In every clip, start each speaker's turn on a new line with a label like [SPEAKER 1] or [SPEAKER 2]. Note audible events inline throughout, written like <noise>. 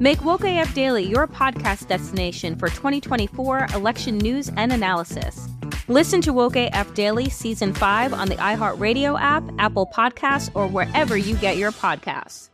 [SPEAKER 1] Make Woke AF Daily your podcast destination for 2024 election news and analysis. Listen to Woke AF Daily Season 5 on the iHeartRadio app, Apple Podcasts, or wherever you get your podcasts.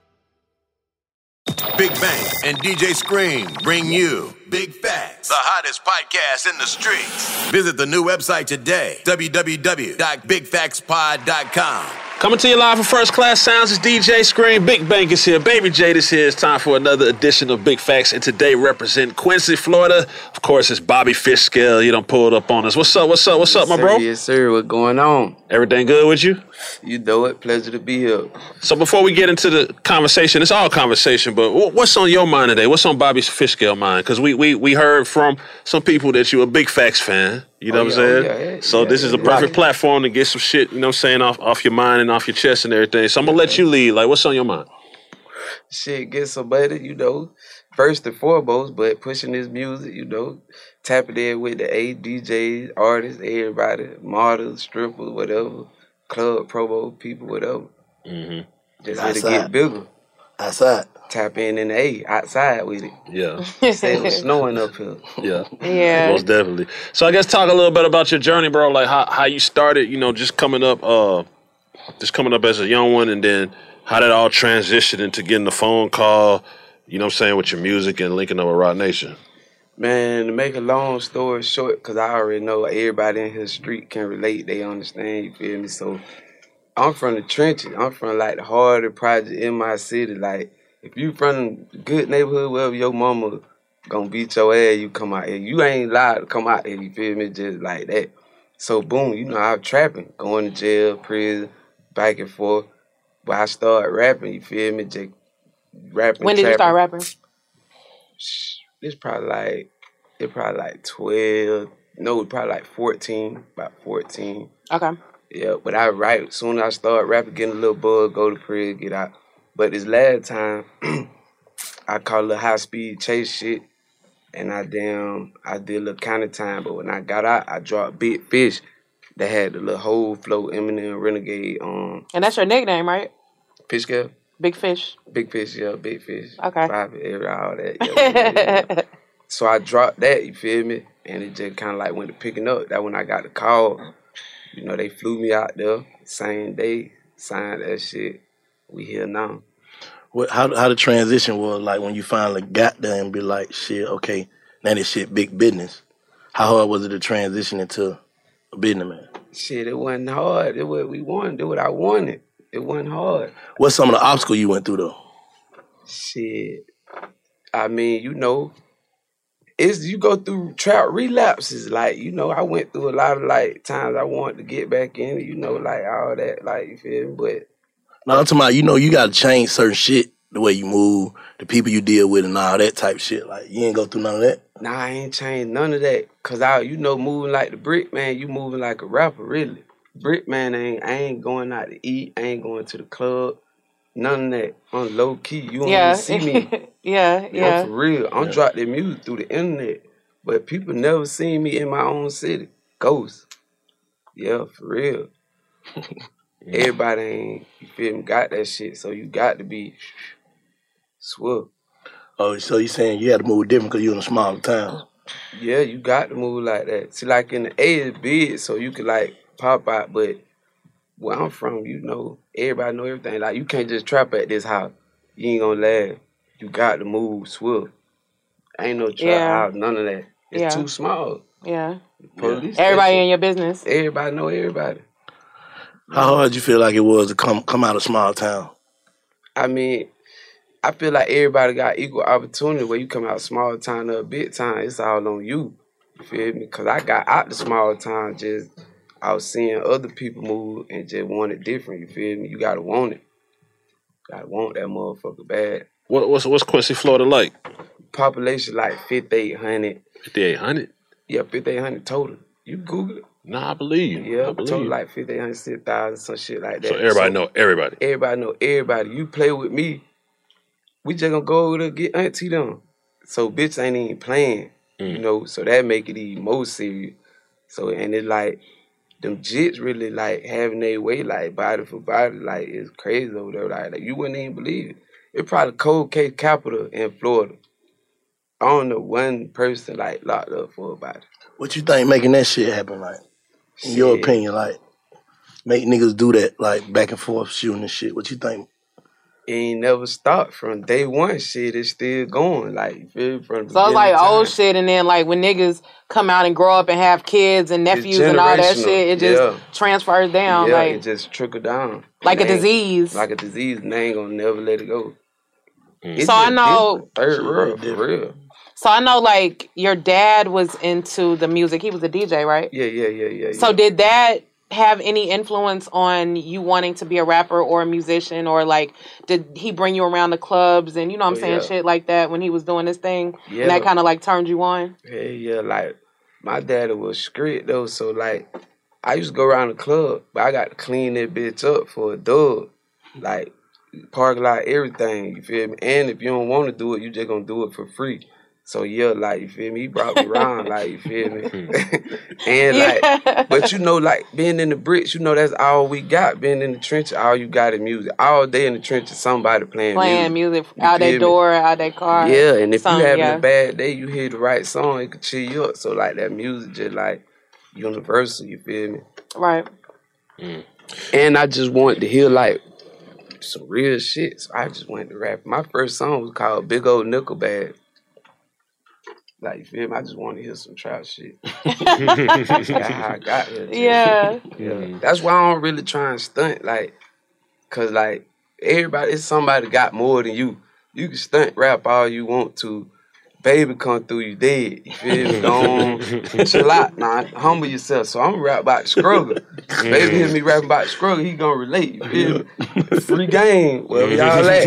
[SPEAKER 2] Big Bank and DJ Scream bring you Big Facts, the hottest podcast in the streets. Visit the new website today, www.bigfactspod.com.
[SPEAKER 3] Coming to you live from First Class Sounds is DJ Scream. Big Bank is here. Baby Jade is here. It's time for another edition of Big Facts. And today represent Quincy, Florida. Of course, it's Bobby Fishscale. You don't pull it up on us. What's up? What's up? What's
[SPEAKER 4] yes,
[SPEAKER 3] up, my
[SPEAKER 4] sir,
[SPEAKER 3] bro?
[SPEAKER 4] Yes, sir. What's going on?
[SPEAKER 3] Everything good with you?
[SPEAKER 4] You know it. Pleasure to be here.
[SPEAKER 3] So before we get into the conversation, it's all conversation, but what's on your mind today? What's on Bobby Fishscale mind? Because we, we we heard from some people that you're a big Facts fan. You know
[SPEAKER 4] Oh,
[SPEAKER 3] what
[SPEAKER 4] yeah,
[SPEAKER 3] I'm
[SPEAKER 4] oh,
[SPEAKER 3] saying?
[SPEAKER 4] yeah, yeah,
[SPEAKER 3] so
[SPEAKER 4] yeah,
[SPEAKER 3] this is a
[SPEAKER 4] yeah.
[SPEAKER 3] perfect
[SPEAKER 4] Right.
[SPEAKER 3] platform to get some shit, you know what I'm saying, off, off your mind and off your chest and everything. So I'm gonna let you lead. Like, what's on your mind?
[SPEAKER 4] Shit, get somebody, you know, first and foremost, but pushing this music, you know, tapping in with the A DJs, artists, everybody, models, strippers, whatever, club promo people, whatever.
[SPEAKER 3] Mm-hmm.
[SPEAKER 4] Just let it get bigger.
[SPEAKER 5] Outside.
[SPEAKER 4] Tap in in the A, outside with it.
[SPEAKER 3] Yeah.
[SPEAKER 4] Say it was snowing up here. <laughs>
[SPEAKER 3] Yeah.
[SPEAKER 1] Yeah.
[SPEAKER 3] Most definitely. So I guess talk a little bit about your journey, bro. Like how, how you started, you know, just coming up, uh, just coming up as a young one, and then how that all transitioned into getting the phone call, you know, what I'm saying with your music and linking up with Roc Nation.
[SPEAKER 4] Man, to make a long story short, because I already know everybody in his street can relate, they understand, you feel me? So I'm from the trenches. I'm from like the harder project in my city. Like, if you from a good neighborhood, wherever your mama gonna beat your ass, you come out here. You ain't allowed to come out here, you feel me? Just like that. So boom, you know, I'm trapping, going to jail, prison, back and forth. But I started rapping, you feel me? Just rapping.
[SPEAKER 6] When did you start rapping?
[SPEAKER 4] It's probably like it probably like twelve. No, probably like fourteen. About fourteen.
[SPEAKER 6] Okay.
[SPEAKER 4] Yeah, but I write soon as I start rapping, getting a little bug, go to prison, get out. But this last time, <clears throat> I caught a little high speed chase shit, and I damn I did a little counter time. But when I got out, I dropped big fish that had the little whole flow Eminem Renegade um
[SPEAKER 6] And that's your nickname, right?
[SPEAKER 4] fish girl.
[SPEAKER 6] Big Fish.
[SPEAKER 4] Big fish, yeah, big fish.
[SPEAKER 6] Okay.
[SPEAKER 4] Private area, all that. <laughs> Yeah, yeah. so I dropped that, you feel me? And it just kind of like went to picking up. That when I got the call, you know, they flew me out there same day, signed that shit. We here now.
[SPEAKER 5] What, how how the transition was like when you finally got there and be like, shit, okay, now this shit big business. How hard was it to transition into a businessman?
[SPEAKER 4] Shit, it wasn't hard. It what we wanted. Do what I wanted. It wasn't hard.
[SPEAKER 5] What's some of the obstacle you went through though?
[SPEAKER 4] Shit. I mean, you know, it's you go through trap relapses. Like, you know, I went through a lot of like times I wanted to get back in, you know, like all that, like you feel me? But
[SPEAKER 5] No, I'm talking about you know you gotta change certain shit, the way you move, the people you deal with and all that type shit. Like you ain't go through none of that.
[SPEAKER 4] Nah, I ain't changed none of that. Cause I, you know, moving like the brick man, you moving like a rapper, really. Brick man ain't I ain't going out to eat, I ain't going to the club, none of that. On low key. You don't
[SPEAKER 6] Yeah.
[SPEAKER 4] even see me. <laughs>
[SPEAKER 6] yeah, yeah.
[SPEAKER 4] I'm for real. I'm dropping music through the internet. But people never seen me in my own city. Ghost. Yeah, for real. <laughs> Everybody ain't you feel me got that shit, so you got to be swift.
[SPEAKER 5] Oh, so you saying you had to move different because you in a small town?
[SPEAKER 4] Yeah, you got to move like that. See, like in the A is big, so you could like pop out, but where I'm from, you know, everybody know everything. Like you can't just trap at this house. You ain't gonna last. You got to move swift. Ain't no trap
[SPEAKER 6] Yeah.
[SPEAKER 4] house, none of that. It's
[SPEAKER 6] Yeah.
[SPEAKER 4] too small.
[SPEAKER 6] Yeah.
[SPEAKER 4] Police
[SPEAKER 6] Everybody
[SPEAKER 4] station,
[SPEAKER 6] in your business.
[SPEAKER 4] everybody know everybody.
[SPEAKER 5] How hard you feel like it was to come come out of small town?
[SPEAKER 4] I mean, I feel like everybody got equal opportunity. Where you come out small town or big town, it's all on you. You feel me? Cause I got out the small town just I was seeing other people move and just want it different. You feel me? You gotta want it. Gotta want that motherfucker bad.
[SPEAKER 3] What, what's what's Quincy, Florida like?
[SPEAKER 4] Population like fifty eight hundred.
[SPEAKER 3] Fifty eight hundred.
[SPEAKER 4] Yeah, fifty eight hundred total. You Google it.
[SPEAKER 3] Nah, I believe you.
[SPEAKER 4] Yeah,
[SPEAKER 3] I believe
[SPEAKER 4] total
[SPEAKER 3] you.
[SPEAKER 4] like fifty eight hundred six thousand, some shit like that.
[SPEAKER 3] so everybody know everybody.
[SPEAKER 4] Everybody know everybody. You play with me, we just gonna go over there get auntie them. So bitch ain't even playing, you mm. know. So that make it even more serious. So and it like them jits really like having their way like body for body like it's crazy over there. Like, like you wouldn't even believe it. It probably cold case capital in Florida. I don't know one person like locked up for a body.
[SPEAKER 5] What you think making that shit happen? Like, in your opinion, like make niggas do that, like back and forth shooting and shit. What you think?
[SPEAKER 4] It ain't never stopped from day one. Shit, it's still going. Like you feel me? from the
[SPEAKER 6] So it's like old
[SPEAKER 4] time.
[SPEAKER 6] shit, and then like when niggas come out and grow up and have kids and nephews and all that shit, it just
[SPEAKER 4] yeah.
[SPEAKER 6] transfers down
[SPEAKER 4] yeah,
[SPEAKER 6] like
[SPEAKER 4] it just trickle down.
[SPEAKER 6] like a
[SPEAKER 4] And they ain't-
[SPEAKER 6] disease.
[SPEAKER 4] Like a disease, and they ain't gonna never let it go. Mm. It's
[SPEAKER 6] So I know-
[SPEAKER 4] different. third world for real.
[SPEAKER 6] So I know like your dad was into the music. He was a DJ, right?
[SPEAKER 4] Yeah, yeah, yeah, yeah.
[SPEAKER 6] So
[SPEAKER 4] yeah.
[SPEAKER 6] did that have any influence on you wanting to be a rapper or a musician or like did he bring you around the clubs and you know what I'm
[SPEAKER 4] Oh,
[SPEAKER 6] saying
[SPEAKER 4] yeah.
[SPEAKER 6] shit like that when he was doing this thing
[SPEAKER 4] Yeah.
[SPEAKER 6] and that kind of like turned you on?
[SPEAKER 4] Yeah, yeah, like my dad was strict though, so like I used to go around the club, but I got to clean that bitch up for a dub. Like park lot, everything, you feel me? And if you don't want to do it, you just gonna do it for free. So yeah, like you feel me? He brought me around, like you feel me? Hmm. <laughs> and like
[SPEAKER 6] Yeah.
[SPEAKER 4] but you know, like being in the bricks, you know that's all we got. Being in the trenches, all you got is music. All day in the trenches, somebody playing,
[SPEAKER 6] Playing
[SPEAKER 4] music.
[SPEAKER 6] music out
[SPEAKER 4] feel
[SPEAKER 6] that door, out that car.
[SPEAKER 4] Yeah, and if
[SPEAKER 6] Something,
[SPEAKER 4] you having
[SPEAKER 6] yeah.
[SPEAKER 4] a bad day, you hear the right song, it could cheer you up. So like that music just like universal, you feel me?
[SPEAKER 6] Right. Hmm.
[SPEAKER 4] And I just wanted to hear like some real shit. So I just went to rap. My first song was called Big Old Nickel Bag. Like you feel me? I just want to hear some trap shit. <laughs> <laughs> That's how I got here.
[SPEAKER 6] Yeah.
[SPEAKER 4] yeah. That's why I don't really try and stunt, like, cause like everybody, it's somebody got more than you. You can stunt rap all you want to. Baby come through, you dead. You feel me? Don't chill out. Nah, humble yourself. So I'm gonna rap about the struggle. Baby hear me rapping about the struggle, he gonna relate. You feel me? Free game, wherever y'all at.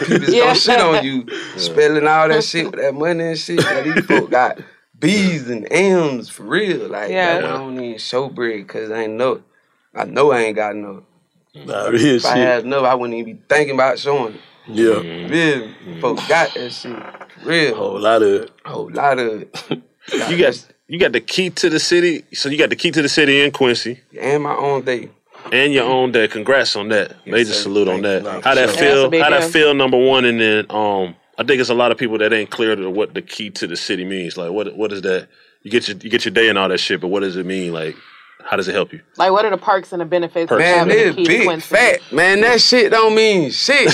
[SPEAKER 4] People
[SPEAKER 6] Yeah.
[SPEAKER 4] gonna shit on you, spelling all that shit with that money and shit. That these folk got B's and M's for real. Like,
[SPEAKER 6] Yeah.
[SPEAKER 4] yeah. I don't need show bread because I ain't know. I know I ain't got no.
[SPEAKER 5] Nah, real
[SPEAKER 4] If I
[SPEAKER 5] shit.
[SPEAKER 4] had enough, I wouldn't even be thinking about showing it.
[SPEAKER 5] Yeah,
[SPEAKER 4] Real. Folks got that shit. Real.
[SPEAKER 5] whole lot of it.
[SPEAKER 4] whole lot of it. <laughs>
[SPEAKER 3] You got you got the key to the city. So you got the key to the city in Quincy
[SPEAKER 4] and my own day.
[SPEAKER 3] and your own day. Congrats on that. Major
[SPEAKER 4] sir.
[SPEAKER 3] salute on that.
[SPEAKER 4] you.
[SPEAKER 3] How that
[SPEAKER 5] Yeah,
[SPEAKER 3] feel? How that feel? Number one, and then um, I think it's a lot of people that ain't clear to what the key to the city means. Like, what what is that? You get your you get your day and all that shit, but what does it mean? Like, how does it help you?
[SPEAKER 6] Like what are the perks and the benefits of
[SPEAKER 4] Man,
[SPEAKER 6] having
[SPEAKER 4] this big
[SPEAKER 6] Quincy?
[SPEAKER 4] fat. Man, that shit don't mean shit.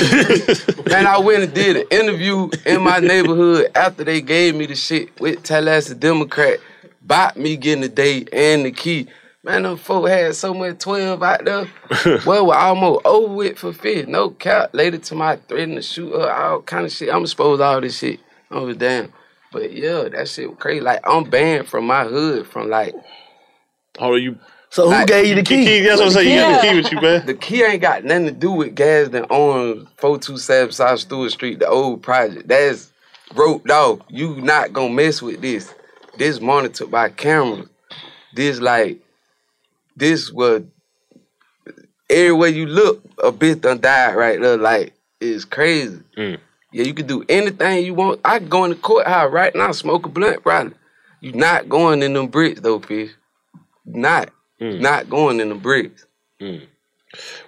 [SPEAKER 4] <laughs> man, I went and did an interview in my neighborhood after they gave me the shit with Tallahassee Democrat, bought me getting the date and the key. Man, them folk had so much 12 out there. <laughs> well, we almost over with for fifth. No cap. Later to my threatening to shoot her, all kind of shit. I'm exposed to all this shit. I was damn. But yeah, that shit was crazy. Like, I'm banned from my hood from like
[SPEAKER 3] How are you?
[SPEAKER 5] So who
[SPEAKER 4] Like,
[SPEAKER 5] gave you the key?
[SPEAKER 3] That's what I'm saying. You got the key with you, man.
[SPEAKER 4] The key ain't got nothing to do with gas than on 427 South Stewart Street, the old project. That's roped off. You not gonna mess with this. This monitored by cameras. This like this was everywhere you look, a bitch done died right there. Like it's crazy.
[SPEAKER 3] Mm.
[SPEAKER 4] Yeah, you can do anything you want. I can go in the courthouse right now, smoke a blunt, probably. You not going in them bricks though, fish. Not.
[SPEAKER 3] Mm.
[SPEAKER 4] Not going in the bricks.
[SPEAKER 3] Mm.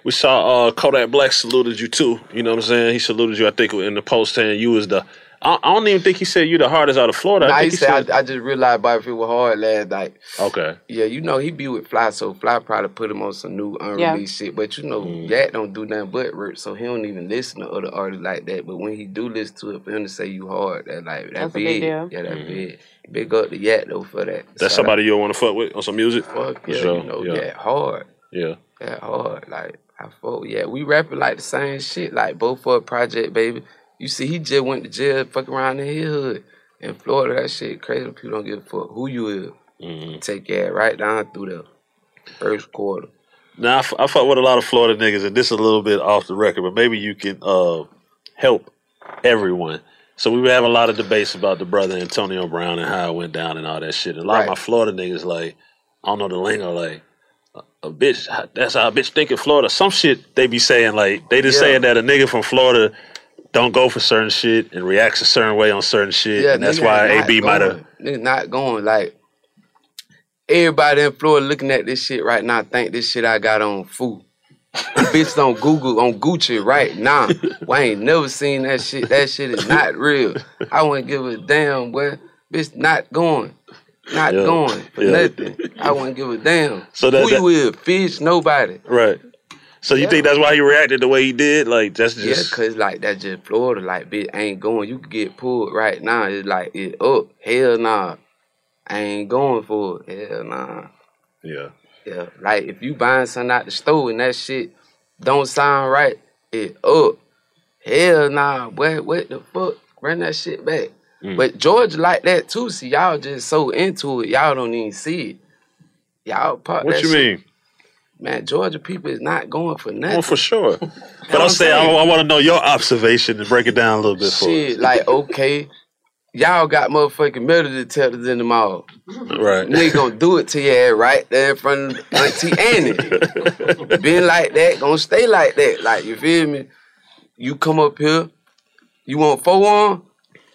[SPEAKER 3] We saw uh, Kodak Black saluted you too. You know what I'm saying? He saluted you. I think in the post saying you was the. I, I don't even think he said you the hardest out of Florida.
[SPEAKER 4] Nah,
[SPEAKER 3] I
[SPEAKER 4] he
[SPEAKER 3] think
[SPEAKER 4] said, I, I just realized Bobby Fit was hard last night.
[SPEAKER 3] okay.
[SPEAKER 4] Yeah, you know he be with Fly, so Fly probably put him on some new unreleased shit. But you know,
[SPEAKER 3] Mm.
[SPEAKER 4] Yak don't do nothing but work, so he don't even listen to other artists like that. But when he do listen to it, for him to say you hard, that like that
[SPEAKER 6] That's a
[SPEAKER 4] big.
[SPEAKER 6] big deal.
[SPEAKER 4] Yeah, that
[SPEAKER 3] Mhm.
[SPEAKER 4] big. Big up to Yak though for that.
[SPEAKER 3] That's
[SPEAKER 4] Shout
[SPEAKER 3] somebody you don't want to fuck with on some music.
[SPEAKER 4] Fuck yeah,
[SPEAKER 3] sure,
[SPEAKER 4] you know
[SPEAKER 3] yeah.
[SPEAKER 4] Yak hard.
[SPEAKER 3] Yeah.
[SPEAKER 4] Yeah, hard. Like I fuck. Yeah, we rapping like the same shit. Like both for a project, baby. You see, he just went to jail, fuck around in his hood in Florida. That shit crazy. People don't give a fuck who you is.
[SPEAKER 3] Mhm.
[SPEAKER 4] Take care right down through the first quarter.
[SPEAKER 3] Now I, f- I fuck with a lot of Florida niggas, and this is a little bit off the record, but maybe you can uh, help everyone. So we have a lot of debates about the brother Antonio Brown and how it went down and all that shit. And a lot of my Florida niggas like, I don't know the lingo, like a, a bitch. That's how a bitch think in Florida. Some shit they be saying like they just
[SPEAKER 4] Yeah.
[SPEAKER 3] saying that a nigga from Florida don't go for certain shit and reacts a certain way on certain shit, and that's why AB might have.
[SPEAKER 4] Nigga not going. Like everybody in Florida looking at this shit right now think this shit I got on food. Bitch on Google on Gucci right now. <laughs> Well, I ain't never seen that shit. That shit is not real. I wouldn't give a damn, boy. Bitch not going. Not
[SPEAKER 3] Yeah.
[SPEAKER 4] going for
[SPEAKER 3] Yeah.
[SPEAKER 4] nothing. I wouldn't give a damn.
[SPEAKER 3] So that-
[SPEAKER 4] Who
[SPEAKER 3] that-
[SPEAKER 4] you with? Fish? Nobody.
[SPEAKER 3] Right. So you
[SPEAKER 4] Yeah.
[SPEAKER 3] think that's why he reacted the way he did? Like that's just Yeah,
[SPEAKER 4] cause like that's just Florida. Like, bitch, I ain't going. You could get pulled right now. It's like it up. Hell nah. I ain't going for it. Hell nah.
[SPEAKER 3] yeah.
[SPEAKER 4] Yeah. Like if you buying something out the store and that shit don't sound right, it up. Hell nah, boy. What the fuck? Bring that shit back.
[SPEAKER 3] Mm.
[SPEAKER 4] But George like that too. See, y'all just so into it, y'all don't even see it. Y'all part
[SPEAKER 3] What you
[SPEAKER 4] shit-
[SPEAKER 3] mean?
[SPEAKER 4] Man, Georgia people is not going for nothing.
[SPEAKER 3] Well, for sure. <laughs> But I'm
[SPEAKER 4] I'm
[SPEAKER 3] saying, I,
[SPEAKER 4] saying.
[SPEAKER 3] I want to know your observation and break it down a little bit for
[SPEAKER 4] Shit, like okay, y'all got motherfucking metal detectors in the mall.
[SPEAKER 3] Right.
[SPEAKER 4] Nigga gonna do it to your ass right there in front of Auntie Annie. <laughs> Been like that, gonna stay like that. Like you feel me? You come up here, you want four on,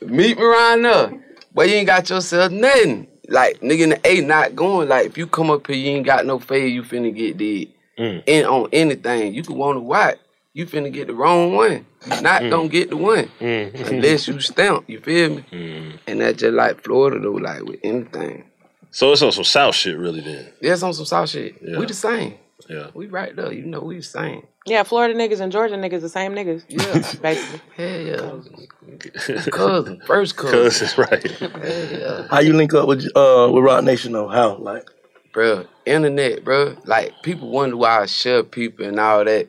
[SPEAKER 4] meet me around there. But you ain't got yourself nothing. Like nigga in the A not going. Like if you come up here, you ain't got no fade, you finna get dead.
[SPEAKER 3] Mm.
[SPEAKER 4] And on anything, you can want to watch. You finna get the wrong one. You not
[SPEAKER 3] Mm.
[SPEAKER 4] gonna get the one
[SPEAKER 3] Mm.
[SPEAKER 4] unless you stamp. You feel me?
[SPEAKER 3] Mm.
[SPEAKER 4] And that's just like Florida though. Like with anything.
[SPEAKER 3] So it's on some South shit, really. Then.
[SPEAKER 4] That's on some South shit.
[SPEAKER 3] Yeah.
[SPEAKER 4] We the same.
[SPEAKER 3] Yeah.
[SPEAKER 4] We right there. You know, we the same.
[SPEAKER 6] Yeah, Florida niggas and Georgia niggas the same niggas.
[SPEAKER 4] Yeah. <laughs>
[SPEAKER 6] basically.
[SPEAKER 4] Hell yeah. <laughs> cousin. First cousin. <laughs>
[SPEAKER 3] Cause it's right.
[SPEAKER 4] Hell yeah.
[SPEAKER 5] How you link up with uh with Roc Nation though? How like
[SPEAKER 4] Bro, internet, bro. Like, people wonder why I share people and all that.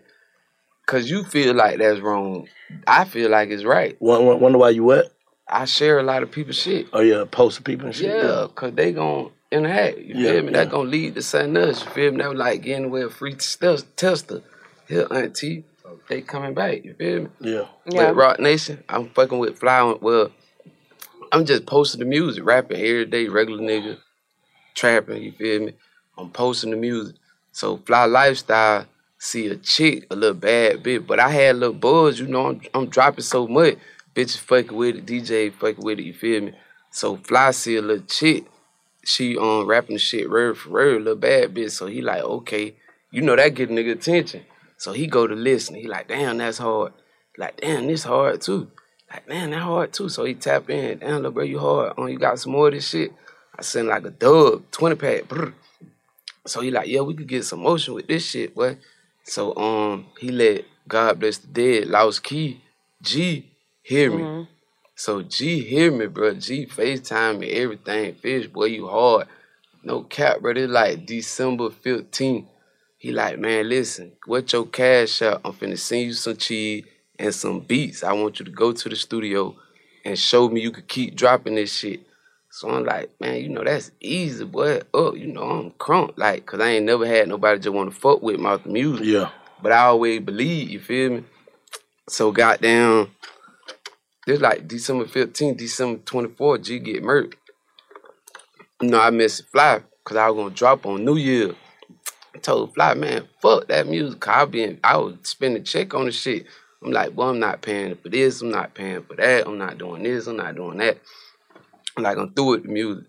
[SPEAKER 4] Cause you feel like that's wrong. I feel like it's right.
[SPEAKER 5] won- won- wonder why you what?
[SPEAKER 4] I share a lot of people's shit.
[SPEAKER 5] Oh yeah, post people and shit.
[SPEAKER 4] Yeah, cause they gon' interact. You
[SPEAKER 5] Yeah,
[SPEAKER 4] feel me? That
[SPEAKER 5] yeah.
[SPEAKER 4] gonna lead to something else. You feel me? That was like getting away a free tes- tester. Here, auntie, they coming back. You feel me?
[SPEAKER 5] Yeah.
[SPEAKER 6] Yeah.
[SPEAKER 4] With Roc Nation, I'm fucking with Fly. Well, I'm just posting the music, rapping every day, regular nigga, trapping. You feel me? I'm posting the music. So Fly Lifestyle see a chick, a little bad bitch, but I had a little buzz. You know, I'm, I'm dropping so much. Bitches fucking with it, DJ fucking with it. You feel me? So Fly see a little chick. She um rapping shit word for word, little bad bitch. So he like, okay, you know that get nigga attention. So he go to listen. He like, damn, that's hard. Like, damn, this hard too. Like, man, that hard too. So he tap in. Damn, little bro, you hard. Oh, you got some more of this shit. I send like a dub, 20 pack. brr. So he like, yeah, we could get some motion with this shit, boy. So um, he let God bless the dead, Lost Key, G hear me. So G hear me, bro. G FaceTime me, everything. Fish, boy, you hard. No cap, bro. It's like December 15th. He like, man, listen, what your cash out? I'm finna send you some cheese and some beats. I want you to go to the studio and show me you could keep dropping this shit. So I'm like, man, you know, that's easy, boy. Oh, you know, I'm crunk. Like, cause I ain't never had nobody just wanna fuck with my music.
[SPEAKER 5] Yeah.
[SPEAKER 4] But I always believe, you feel me? So goddamn, this like December 15th, December 24th, G get murked. You know, I missed Fly, cause I was gonna drop on New Year. I told Fly, man, fuck that music. 'cause I been I was spending check on the shit. I'm like, well, I'm not paying for this, I'm not paying for that, I'm not doing this, I'm not doing that. I'm like, I'm through with the music.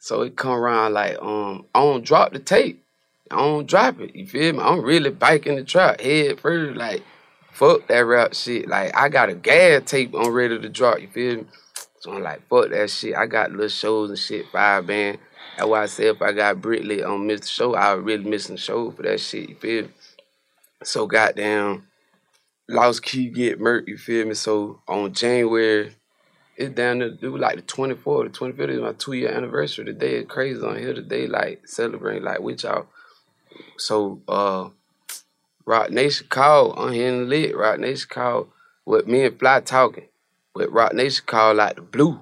[SPEAKER 4] So it come around like, um, I don't drop the tape. I don't drop it. You feel me? I'm really biking the truck head first. Like, fuck that rap shit. Like, I got a gas tape I'm ready to drop. You feel me? So I'm like, fuck that shit. I got little shows and shit, five band. That's why I said if I got Britley on Mr. Show, I would really missing the show for that shit. You feel me? So goddamn, Lost Key get murked. You feel me? So on January, it's down to it was like the 24th, the 25th is my two year anniversary. The day is crazy on here today, like celebrating like with y'all. So uh Roc Nation called on here in the lit. Roc Nation called with me and Fly talking. But Roc Nation called like the blue.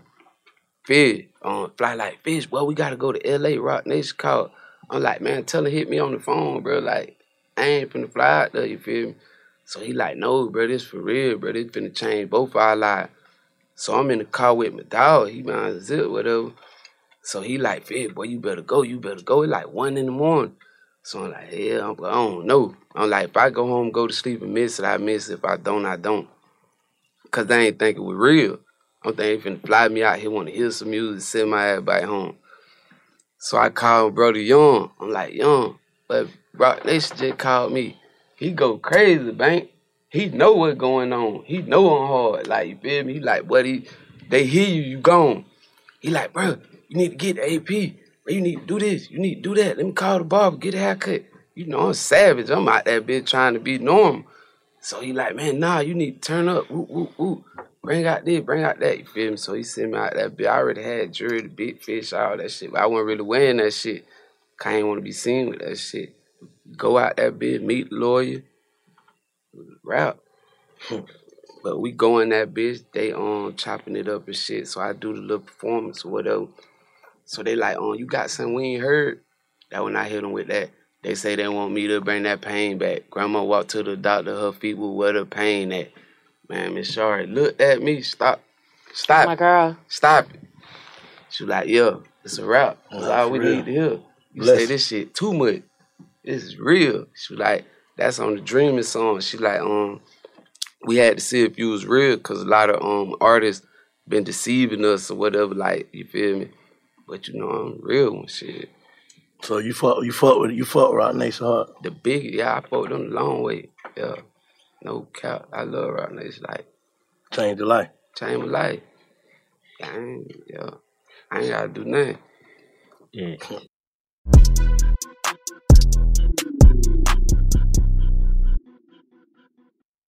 [SPEAKER 4] Fish. Um Fly like fish, well, we gotta go to LA. Roc Nation called. I'm like, man, tell her hit me on the phone, bro. Like, I ain't finna fly out there, you feel me? So he like, no, bro, this for real, bro. This finna change both our lives. So I'm in the car with my dog. He behind zip, whatever. So he like, Fed, boy, you better go. You better go. It's like one in the morning. So I'm like, yeah, I'm, I don't know. I'm like, if I go home, go to sleep and miss it, I miss it. If I don't, I don't. Cause they ain't think it was real. I'm thinking finna fly me out here, want to hear some music, send my ass back home. So I called brother Young. I'm like, Young, but Roc Nation just called me. He go crazy, bank he know what's going on. He know I'm hard. Like, you feel me? He like, buddy, they hear you, you gone. He like, bro, you need to get the AP. You need to do this. You need to do that. Let me call the barber, get a haircut. You know, I'm savage. I'm out there bitch trying to be normal. So he like, man, nah, you need to turn up. Woo, woo, woo. Bring out this, bring out that. You feel me? So he sent me out that bit. I already had jury, the big fish, all that shit. But I wasn't really wearing that shit. I ain't want to be seen with that shit. Go out that bit, meet the lawyer, rap. but we go in that bitch, they um chopping it up and shit. So I do the little performance or whatever. So they like, oh, you got something we ain't heard. That when I hit them with that, they say they want me to bring that pain back. Grandma walked to the doctor, her feet were where the pain at. Man, Miss Shari looked at me, stop, stop.
[SPEAKER 6] My girl.
[SPEAKER 4] Stop it. She was like, yeah, it's a rap. That's
[SPEAKER 5] Nah,
[SPEAKER 4] all we
[SPEAKER 5] real.
[SPEAKER 4] need to hear. You
[SPEAKER 5] Bless
[SPEAKER 4] say this shit too much. This is real. She was like, that's on the Dreaming song. She like, um, we had to see if you was real because a lot of um artists been deceiving us or whatever. Like, you feel me? But you know, I'm real and shit.
[SPEAKER 5] So you fuck you fought with you fuck Roc Nation hard.
[SPEAKER 4] The big, yeah, I fought them the long way. Yeah, no cap. I love Roc Nation. Like,
[SPEAKER 5] Changed your life.
[SPEAKER 4] change my life. I ain't, yeah, I ain't gotta do nothing. Mm.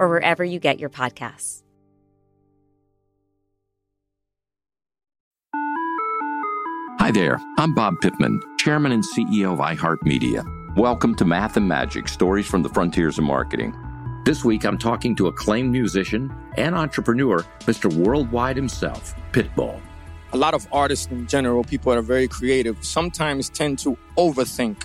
[SPEAKER 7] or wherever you get your podcasts.
[SPEAKER 8] Hi there, I'm Bob Pittman, Chairman and CEO of iHeartMedia. Welcome to Math and Magic Stories from the Frontiers of Marketing. This week, I'm talking to acclaimed musician and entrepreneur, Mr. Worldwide himself, Pitbull.
[SPEAKER 9] A lot of artists in general, people that are very creative, sometimes tend to overthink.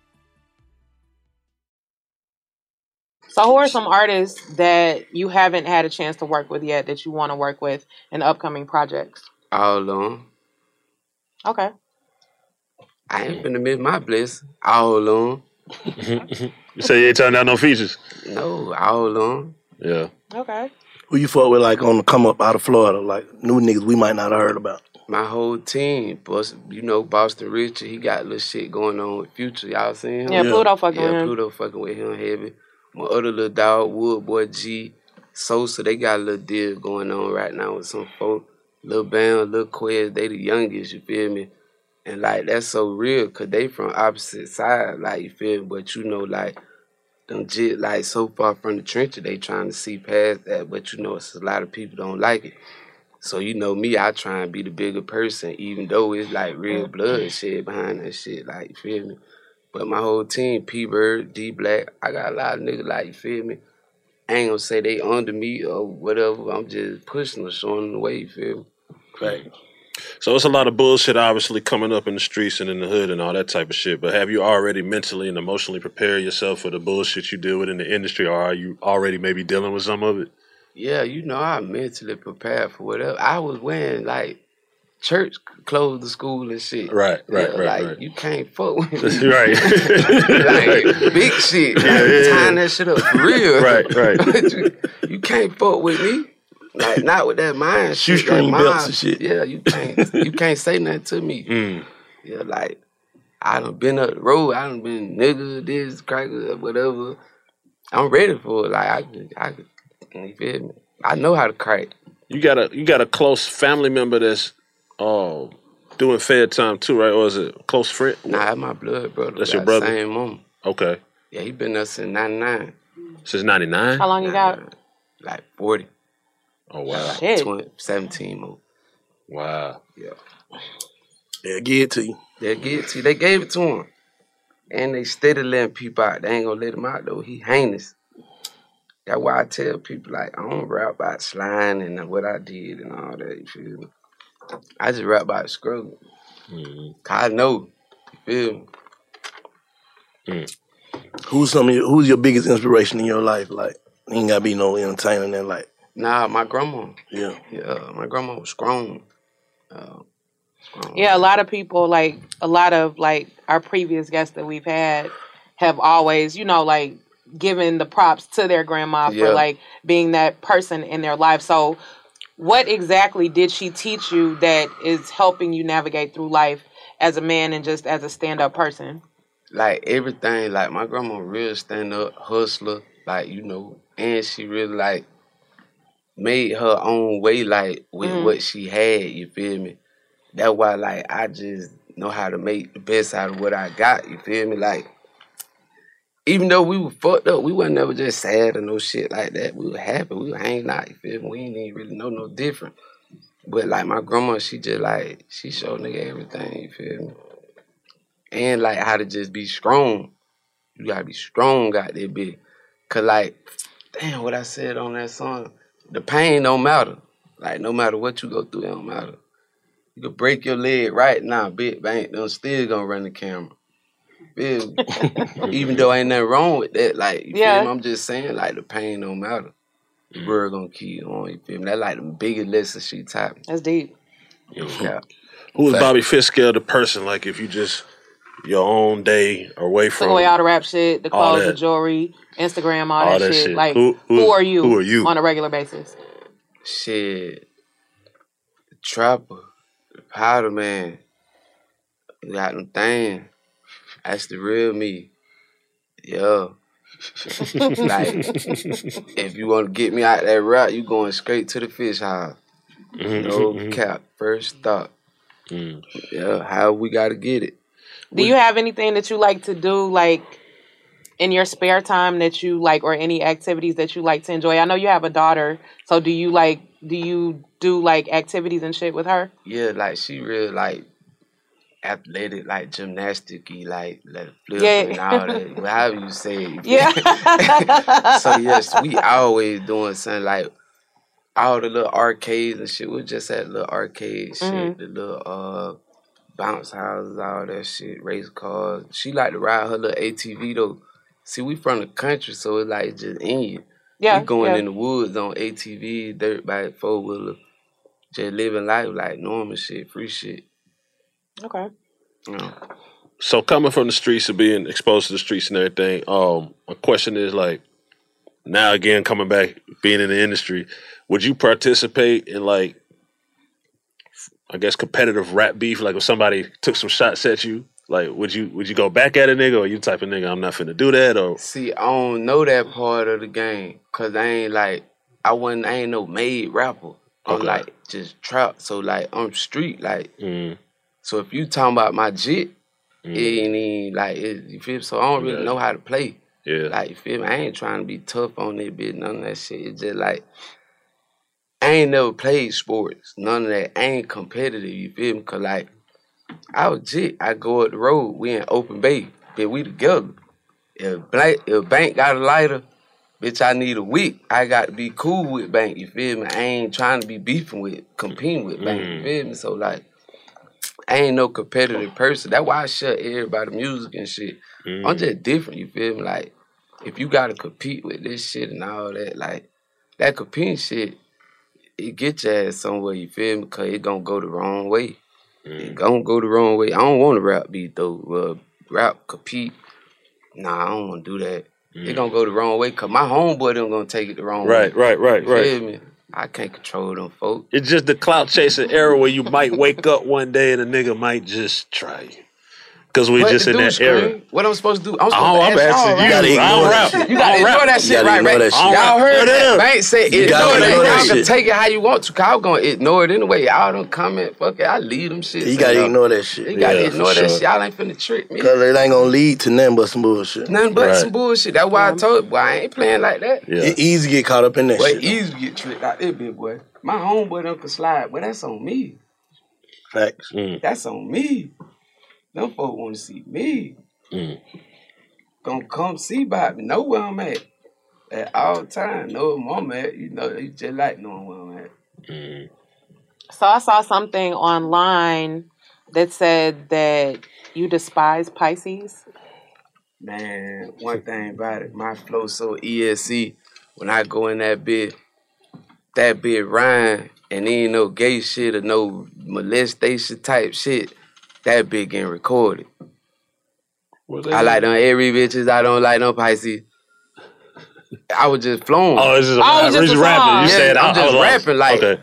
[SPEAKER 6] So, who are some artists that you haven't had a chance to work with yet that you want to work with in upcoming projects?
[SPEAKER 4] All alone.
[SPEAKER 6] Okay.
[SPEAKER 4] I ain't finna miss my blessing. All alone. <laughs>
[SPEAKER 3] you say you ain't turning down no features?
[SPEAKER 4] No, all alone.
[SPEAKER 3] Yeah.
[SPEAKER 6] Okay.
[SPEAKER 5] Who you fought with like on the come up out of Florida, like new niggas we might not have heard about?
[SPEAKER 4] My whole team, plus you know Boston Richey, he got little shit going on with Future. Y'all seen him?
[SPEAKER 6] Yeah, Pluto fucking
[SPEAKER 4] yeah,
[SPEAKER 6] with him.
[SPEAKER 4] Pluto fucking with him heavy. My other little dog, Wood Boy G, Sosa, they got a little deal going on right now with some folk. Lil Bam, Lil Quez, they the youngest, you feel me? And like that's so real, cause they from opposite side, like you feel me? But you know, like them jit like so far from the trenches, they trying to see past that. But you know, it's a lot of people don't like it. So you know me, I try and be the bigger person, even though it's like real blood shit behind that shit, like you feel me? But my whole team, P Bird, D Black, I got a lot of niggas like you feel me. I ain't gonna say they under me or whatever. I'm just pushing them, showing them the way. You feel me?
[SPEAKER 5] Right.
[SPEAKER 3] So it's a lot of bullshit, obviously, coming up in the streets and in the hood and all that type of shit. But have you already mentally and emotionally prepared yourself for the bullshit you deal with in the industry, or are you already maybe dealing with some of it?
[SPEAKER 4] Yeah, you know, I mentally prepared for whatever. I was wearing like church closed the school and shit.
[SPEAKER 3] Right, right,
[SPEAKER 4] Yeah,
[SPEAKER 3] right,
[SPEAKER 4] like
[SPEAKER 3] right.
[SPEAKER 4] you can't fuck with me. <laughs>
[SPEAKER 3] Right.
[SPEAKER 4] like big shit. Like,
[SPEAKER 3] Yeah, yeah,
[SPEAKER 4] tying that shit up for real. <laughs>
[SPEAKER 3] Right, right. <laughs>
[SPEAKER 4] you, you can't fuck with me. Like not with that mind
[SPEAKER 5] Shoestring belts
[SPEAKER 4] mind-
[SPEAKER 5] and shit.
[SPEAKER 4] Yeah, you can't you can't say nothing to me.
[SPEAKER 3] Mm.
[SPEAKER 4] Yeah, like I done been up the road, I done been nigga, this, cracker, whatever. I'm ready for it. Like I could I could you feel me? I know how to crack.
[SPEAKER 3] You got a you got a close family member that's uh doing Fed time too, right? Or is it close friend?
[SPEAKER 4] Nah, that's my blood brother.
[SPEAKER 3] That's your brother?
[SPEAKER 4] Same mom.
[SPEAKER 3] Okay.
[SPEAKER 4] Yeah, he been there since ninety nine.
[SPEAKER 3] Since ninety nine?
[SPEAKER 6] How long you got?
[SPEAKER 4] Like forty.
[SPEAKER 3] Oh wow.
[SPEAKER 6] Shit.
[SPEAKER 4] 20, 17 more.
[SPEAKER 3] Wow.
[SPEAKER 4] Yeah.
[SPEAKER 5] They'll give it to you.
[SPEAKER 4] They give it to you. They gave it to him. And they steady letting people out. They ain't gonna let him out though. He heinous. That's why I tell people like I don't rap about slime and what I did and all that. You feel me? I just rap about struggle. Cause I know. You feel me?
[SPEAKER 5] Who's some of your, who's your biggest inspiration in your life? Like ain't gotta be no entertainer and like
[SPEAKER 4] Nah, my grandma.
[SPEAKER 5] Yeah.
[SPEAKER 4] Yeah, my grandma was strong. Uh, strong.
[SPEAKER 6] Yeah, a lot of people like a lot of like our previous guests that we've had have always, you know, like given the props to their grandma
[SPEAKER 4] Yeah.
[SPEAKER 6] for like being that person in their life. So what exactly did she teach you that is helping you navigate through life as a man and just as a stand up person?
[SPEAKER 4] like everything. Like my grandma, real stand up hustler. Like you know, and she really like made her own way. Like with
[SPEAKER 6] Mhm.
[SPEAKER 4] what she had. You feel me? That's why like I just know how to make the best out of what I got. You feel me? Like even though we were fucked up, we wasn't never just sad or no shit like that. We were happy. We were hanging out. You feel me? We ain't even really know no different. But like my grandma, she just like she showed nigga everything. You feel me? and like how to just be strong. You gotta be strong out there, bitch. Cause like, damn, what I said on that song, the pain don't matter. Like no matter what you go through, it don't matter. You could break your leg right now, bitch, ain't them still gonna run the camera. Feel me? <laughs> Even though ain't nothing wrong with that, like you
[SPEAKER 6] Yeah.
[SPEAKER 4] feel me? I'm just saying, like the pain don't matter. The word gonna keep on. You feel me? That like the biggest lesson she taught me.
[SPEAKER 6] That's deep.
[SPEAKER 4] Yeah.
[SPEAKER 3] Who is
[SPEAKER 4] Fact.
[SPEAKER 3] Bobby Fishscale the person? Like if you just your own day away
[SPEAKER 6] Took
[SPEAKER 3] from
[SPEAKER 6] away all the rap shit, the clothes, the jewelry, Instagram, all,
[SPEAKER 3] All
[SPEAKER 6] that,
[SPEAKER 3] that
[SPEAKER 6] shit.
[SPEAKER 3] shit.
[SPEAKER 6] Like,
[SPEAKER 3] Who-
[SPEAKER 6] who,
[SPEAKER 3] who-
[SPEAKER 6] are you?
[SPEAKER 3] who are you?
[SPEAKER 6] on a regular basis?
[SPEAKER 4] Shit. The Trapper, the Powder Man. You got them thing. That's the real me. Yeah. <laughs> like, if you want to get me out that route, you going straight to the fish house.
[SPEAKER 3] Mhm,
[SPEAKER 4] No
[SPEAKER 3] mhm, mhm.
[SPEAKER 4] cap. First stop.
[SPEAKER 3] Mm.
[SPEAKER 4] Yeah, how we got to get it.
[SPEAKER 6] Do you have anything that you like to do, like in your spare time that you like, or any activities that you like to enjoy? I know you have a daughter, so do you like? Do you do like activities and shit with her?
[SPEAKER 4] Yeah, like she real like athletic, like gymnastic like like flip
[SPEAKER 6] Yeah.
[SPEAKER 4] and all that. However you say it.
[SPEAKER 6] Yeah. <laughs>
[SPEAKER 4] so yes, we always doing something like all the little arcades and shit. We just at little arcade shit,
[SPEAKER 6] Mhm.
[SPEAKER 4] the little uh bounce houses, all that shit, race cars. She like to ride her little ATV though. See, we from the country, so it's like just in you.
[SPEAKER 6] Yeah,
[SPEAKER 4] we going
[SPEAKER 6] yeah.
[SPEAKER 4] in the woods on ATV, dirt bike, four wheeler, just living life like normal shit, free shit.
[SPEAKER 6] Okay.
[SPEAKER 4] You know.
[SPEAKER 3] So coming from the streets and being exposed to the streets and everything, um, my question is like, now again coming back, being in the industry, would you participate in like, I guess competitive rap beef? Like if somebody took some shots at you, like would you would you go back at a nigga, or you type of nigga I'm not finna do that, or
[SPEAKER 4] See, I don't know that part of the game, cause I ain't like I wasn't I ain't no made rapper. I'm
[SPEAKER 3] Okay.
[SPEAKER 4] like just trap. So like I'm street like.
[SPEAKER 3] Mm.
[SPEAKER 4] So if you talking about my jit, it mm-hmm. ain't even like it, you feel. me? So I don't really
[SPEAKER 3] Yeah.
[SPEAKER 4] know how to play.
[SPEAKER 3] Yeah.
[SPEAKER 4] Like you feel me? I ain't trying to be tough on that bitch. None of that shit. It's just like I ain't never played sports. None of that. I ain't competitive. You feel me? Cause like I was jit. I go up the road. We in open bay. But we together. If Bank, if Bank got a lighter, bitch, I need a wick. I got to be cool with Bank. You feel me? I ain't trying to be beefing with, competing with Bank. You mm-hmm. feel me? So like, I ain't no competitive person. That's why I shut everybody music and shit. I'm just different. You feel me? Like, if you gotta compete with this shit and all that, like that competing shit, it get your ass somewhere. You feel me? Cause it gonna go the wrong way. It gonna go the wrong way. I don't want to rap beat though. Uh, rap compete. Nah, I don't want to do that. It gonna go the wrong way. Cause my homeboy them gonna take it the wrong
[SPEAKER 3] Right,
[SPEAKER 4] way.
[SPEAKER 3] right, right,
[SPEAKER 4] You
[SPEAKER 3] right.
[SPEAKER 4] I can't control them folks.
[SPEAKER 3] it's just the clout chasing era where you might wake up one day and a nigga might just try you, because we
[SPEAKER 4] What
[SPEAKER 3] just in that
[SPEAKER 4] Scream?
[SPEAKER 3] era.
[SPEAKER 4] What I'm supposed to do? I'm supposed
[SPEAKER 3] Oh,
[SPEAKER 4] to
[SPEAKER 3] I'm
[SPEAKER 4] ask y'all,
[SPEAKER 3] asking you. gotta ignore that shit.
[SPEAKER 4] You gotta ignore that shit, right?
[SPEAKER 3] ignore
[SPEAKER 4] right?
[SPEAKER 3] that shit.
[SPEAKER 4] Y'all heard that? Bank said
[SPEAKER 3] You gotta
[SPEAKER 4] ignore that.
[SPEAKER 3] ignore that
[SPEAKER 4] Y'all can take it how you want to. Cause I was gonna ignore it anyway. Y'all don't comment. Fuck it. I leave them shit.
[SPEAKER 5] You gotta ignore that shit.
[SPEAKER 4] You gotta ignore
[SPEAKER 5] for
[SPEAKER 4] that shit. Y'all ain't finna trick me.
[SPEAKER 5] Cause it ain't gonna lead to nothing but some bullshit.
[SPEAKER 4] Nothing but some bullshit. That's why I told. Boy, I ain't playing like that.
[SPEAKER 5] It easy to get caught up in that shit.
[SPEAKER 4] easy to get tricked out there, big boy. My homeboy them can slide, but that's on me.
[SPEAKER 5] Facts. Mm.
[SPEAKER 4] That's on me. Them folk want to see me. Mm. Gonna come see about me. Know where I'm at. At all time. Know where I'm at. You know, you just like knowing where I'm at. Mm.
[SPEAKER 6] So I saw something online that said that you despise Pisces.
[SPEAKER 4] Man, one thing about it, my flow so ESC. When I go in that bit, that bit rhyme, and ain't no gay shit or no molestation type shit, that bit getting recorded. I like them every bitches. I don't like no Pisces. I was just flowing.
[SPEAKER 3] Oh, it's just a- oh,
[SPEAKER 4] I was
[SPEAKER 3] it's
[SPEAKER 4] a
[SPEAKER 3] rapping. You
[SPEAKER 4] Yeah,
[SPEAKER 3] said I-
[SPEAKER 4] I'm
[SPEAKER 3] I
[SPEAKER 4] just
[SPEAKER 3] was
[SPEAKER 4] rapping like.
[SPEAKER 3] Okay.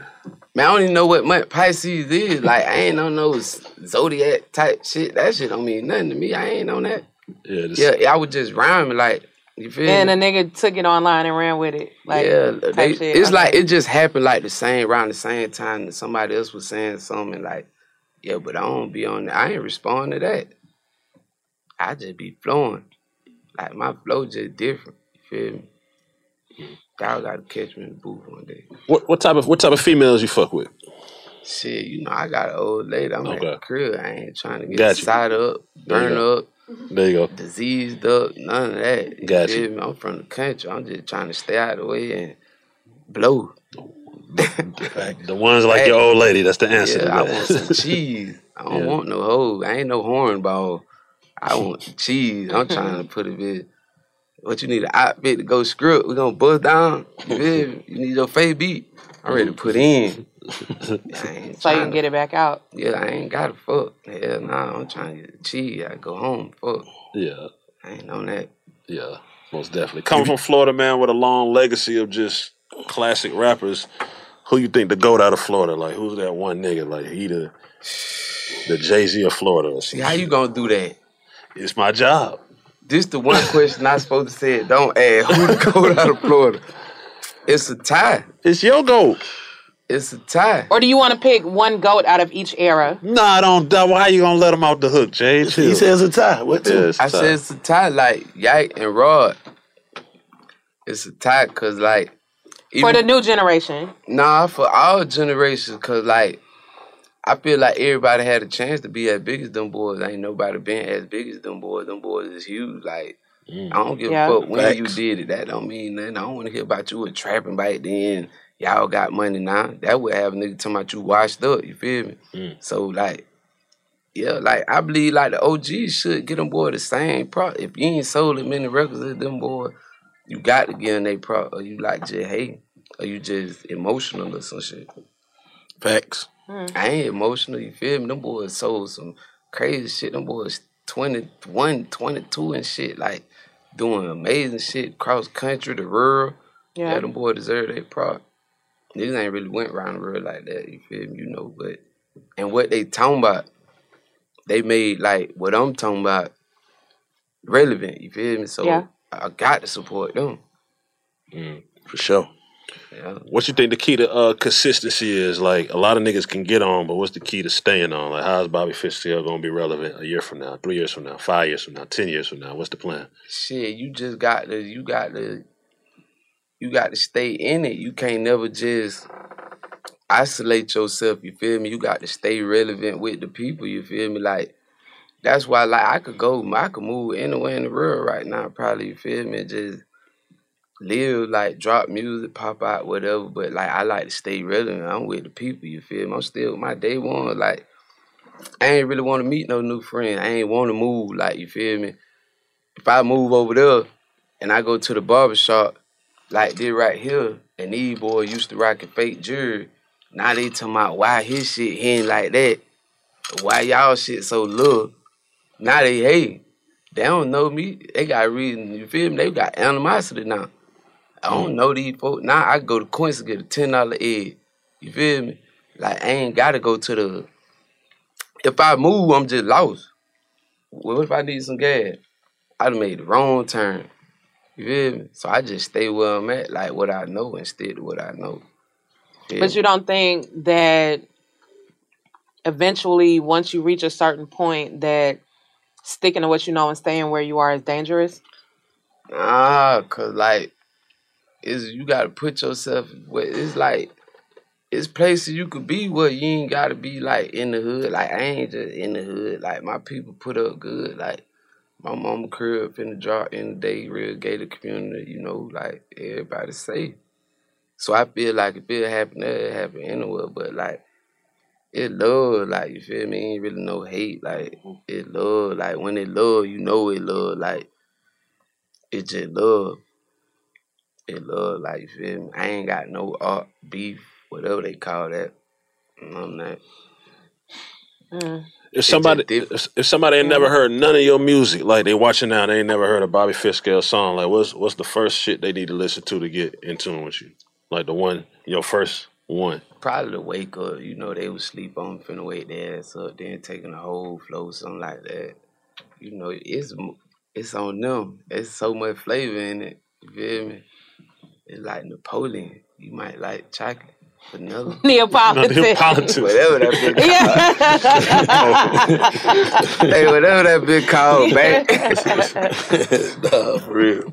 [SPEAKER 4] Man, I don't even know what month Pisces is. Like, I ain't on no zodiac type shit. That shit don't mean nothing to me. I ain't on that.
[SPEAKER 3] Yeah, this,
[SPEAKER 4] Yeah, I was just rhyming like. You feel
[SPEAKER 6] And
[SPEAKER 4] me?
[SPEAKER 6] a nigga took it online and ran with it. Like
[SPEAKER 4] yeah, they- it's
[SPEAKER 6] Okay.
[SPEAKER 4] like it just happened like the same around the same time that somebody else was saying something like, yeah, but I don't be on that. I ain't respond to that. I just be flowing. Like my flow just different. You feel me? Y'all gotta catch me in the booth one day.
[SPEAKER 3] What what type of what type of females you fuck with?
[SPEAKER 4] Shit, you know, I got an old lady. I'm at
[SPEAKER 3] Okay.
[SPEAKER 4] the crib. I ain't trying to get
[SPEAKER 3] Got you.
[SPEAKER 4] side up, burn up,
[SPEAKER 3] There you go.
[SPEAKER 4] diseased up, none of that. You
[SPEAKER 3] Got
[SPEAKER 4] feel
[SPEAKER 3] you.
[SPEAKER 4] me? I'm from the country. I'm just trying to stay out of the way and blow.
[SPEAKER 3] The ones like your old lady. That's the answer.
[SPEAKER 4] Yeah,
[SPEAKER 3] to
[SPEAKER 4] I want some <laughs> cheese. I don't
[SPEAKER 3] Yeah.
[SPEAKER 4] want no hoe. I ain't no hornball. I want cheese. I'm trying to put a bit. What you need an outfit to go script? We gonna buzz down. You? You need your fade beat. I'm ready to put in. <laughs>
[SPEAKER 6] So you can get it back out.
[SPEAKER 4] Yeah, I ain't got a fuck. Hell nah, I'm trying to get the cheese. I go home, fuck.
[SPEAKER 3] Yeah.
[SPEAKER 4] I ain't on that.
[SPEAKER 3] Yeah, most definitely. Coming from Florida, man, with a long legacy of just classic rappers, who you think the goat out of Florida? Like, who's that one nigga? Like, he the the Jay Z of Florida. Or
[SPEAKER 4] See, how you gonna do that?
[SPEAKER 3] It's my job.
[SPEAKER 4] This the one question I supposed to say. Don't ask who the goat out of Florida. It's a tie.
[SPEAKER 3] It's your goat.
[SPEAKER 4] It's a tie.
[SPEAKER 6] Or do you want to pick one goat out of each era?
[SPEAKER 3] Nah, I don't. Why you gonna let him off the hook, Jay?
[SPEAKER 4] He
[SPEAKER 5] says a tie. What
[SPEAKER 3] Yeah, it's a
[SPEAKER 4] I
[SPEAKER 3] tie.
[SPEAKER 4] said it's a tie, like Yak and Rod. It's a tie, cause like
[SPEAKER 6] For the new generation.
[SPEAKER 4] Nah, for all generations, cause like I feel like everybody had a chance to be as big as them boys. Ain't nobody been as big as them boys. Them boys is huge. Like mm. I don't give
[SPEAKER 6] Yeah.
[SPEAKER 4] a fuck when
[SPEAKER 5] Facts.
[SPEAKER 4] you did it. That don't mean nothing. I don't want to hear about you with trapping back then. Y'all got money now. That would have a nigga talking about you washed up. You feel me? Mm. So like, yeah, like I believe like the OGs should get them boy the same pro. If you ain't sold as many records as them boy, you got to get in they pro. Or you like just hey, or you just emotional or some shit.
[SPEAKER 5] Facts. Hmm.
[SPEAKER 4] I ain't emotional, you feel me? Them boys sold some crazy shit. Them boys 21, 22 and shit, like doing amazing shit cross country to rural.
[SPEAKER 6] Yeah.
[SPEAKER 4] Yeah, them boys deserve their prop. Niggas ain't really went around the world like that, you feel me? You know, but and what they talking about, they made like what I'm talking about relevant, you feel me? So
[SPEAKER 6] Yeah.
[SPEAKER 4] I got to support them.
[SPEAKER 5] For sure.
[SPEAKER 4] Yeah.
[SPEAKER 3] What you think the key to uh, consistency is? Like a lot of niggas can get on, but what's the key to staying on? Like how is Bobby Fish still gonna be relevant a year from now, three years from now, five years from now, ten years from now? What's the plan?
[SPEAKER 4] shit, you just got to you got to you got to stay in it. You can't never just isolate yourself, you feel me? You got to stay relevant with the people, you feel me? Like that's why like I could go I could move anywhere in the world right now, probably, you feel me? Just live like drop music, pop out, whatever. But like I like to stay relevant. I'm with the people, you feel me? I'm still my day one, like I ain't really want to meet no new friend. I ain't want to move, like you feel me? If I move over there and I go to the barber shop, like this right here, and these boys used to rock a fake jury. Now they talking about why his shit ain't like that. Why y'all shit so little. Now they hate. They don't know me. They got reason, you feel me? They got animosity now. I don't mm. know these folks. Now I go to Quincy get a ten dollar egg. You feel me? Like I ain't gotta go to the if I move, I'm just lost. What if I need some gas? I done made the wrong turn. You feel me? So I just stay where I'm at, like what I know, instead of what I know. Feel
[SPEAKER 6] But you don't think that eventually, once you reach a certain point, that sticking to what you know and staying where you are is dangerous?
[SPEAKER 4] Nah, cause like it's you gotta put yourself where it's like it's places you could be where you ain't gotta be like in the hood. Like I ain't just in the hood. Like my people put up good. Like my mama crib finna drop in the day, real gated community, you know, like everybody safe. So I feel like if it happen there, it happen anywhere. But like it love, like you feel me? Ain't really no hate. Like it love. Like when it love, you know it love. Like it just love. It love, like you feel me? I ain't got no art, beef, whatever they call that. None of that.
[SPEAKER 6] Mm.
[SPEAKER 3] If somebody if, if somebody ain't never heard none of your music, like they watching now, they ain't never heard a Bobby Fishscale song. Like what's what's the first shit they need to listen to to get in tune with you? Like the one, your first one.
[SPEAKER 4] Probably to wake up, you know, they would sleep on finna wake their ass up, then taking a whole flow, something like that. You know, it's it's on them. It's so much flavor in it. You feel me? It's like Napoleon. You might like chocolate. Vanilla. <laughs>
[SPEAKER 6] Neapolitan.
[SPEAKER 3] Neapolitan. <laughs>
[SPEAKER 4] whatever that bitch <laughs> called. hey, whatever that bitch called, man. nah, for real.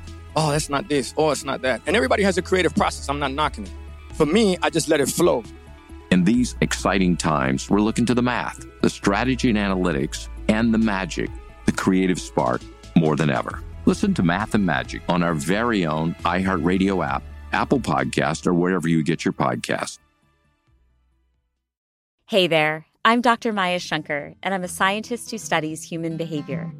[SPEAKER 9] Oh, that's not this. Oh, it's not that. And everybody has a creative process. I'm not knocking it. For me, I just let it flow.
[SPEAKER 8] In these exciting times, we're looking to the math, the strategy and analytics, and the magic, the creative spark, more than ever. Listen to Math and Magic on our very own iHeartRadio app, Apple Podcast, or wherever you get your podcasts.
[SPEAKER 7] Hey there, I'm Dr. Maya Shankar, and I'm a scientist who studies human behavior.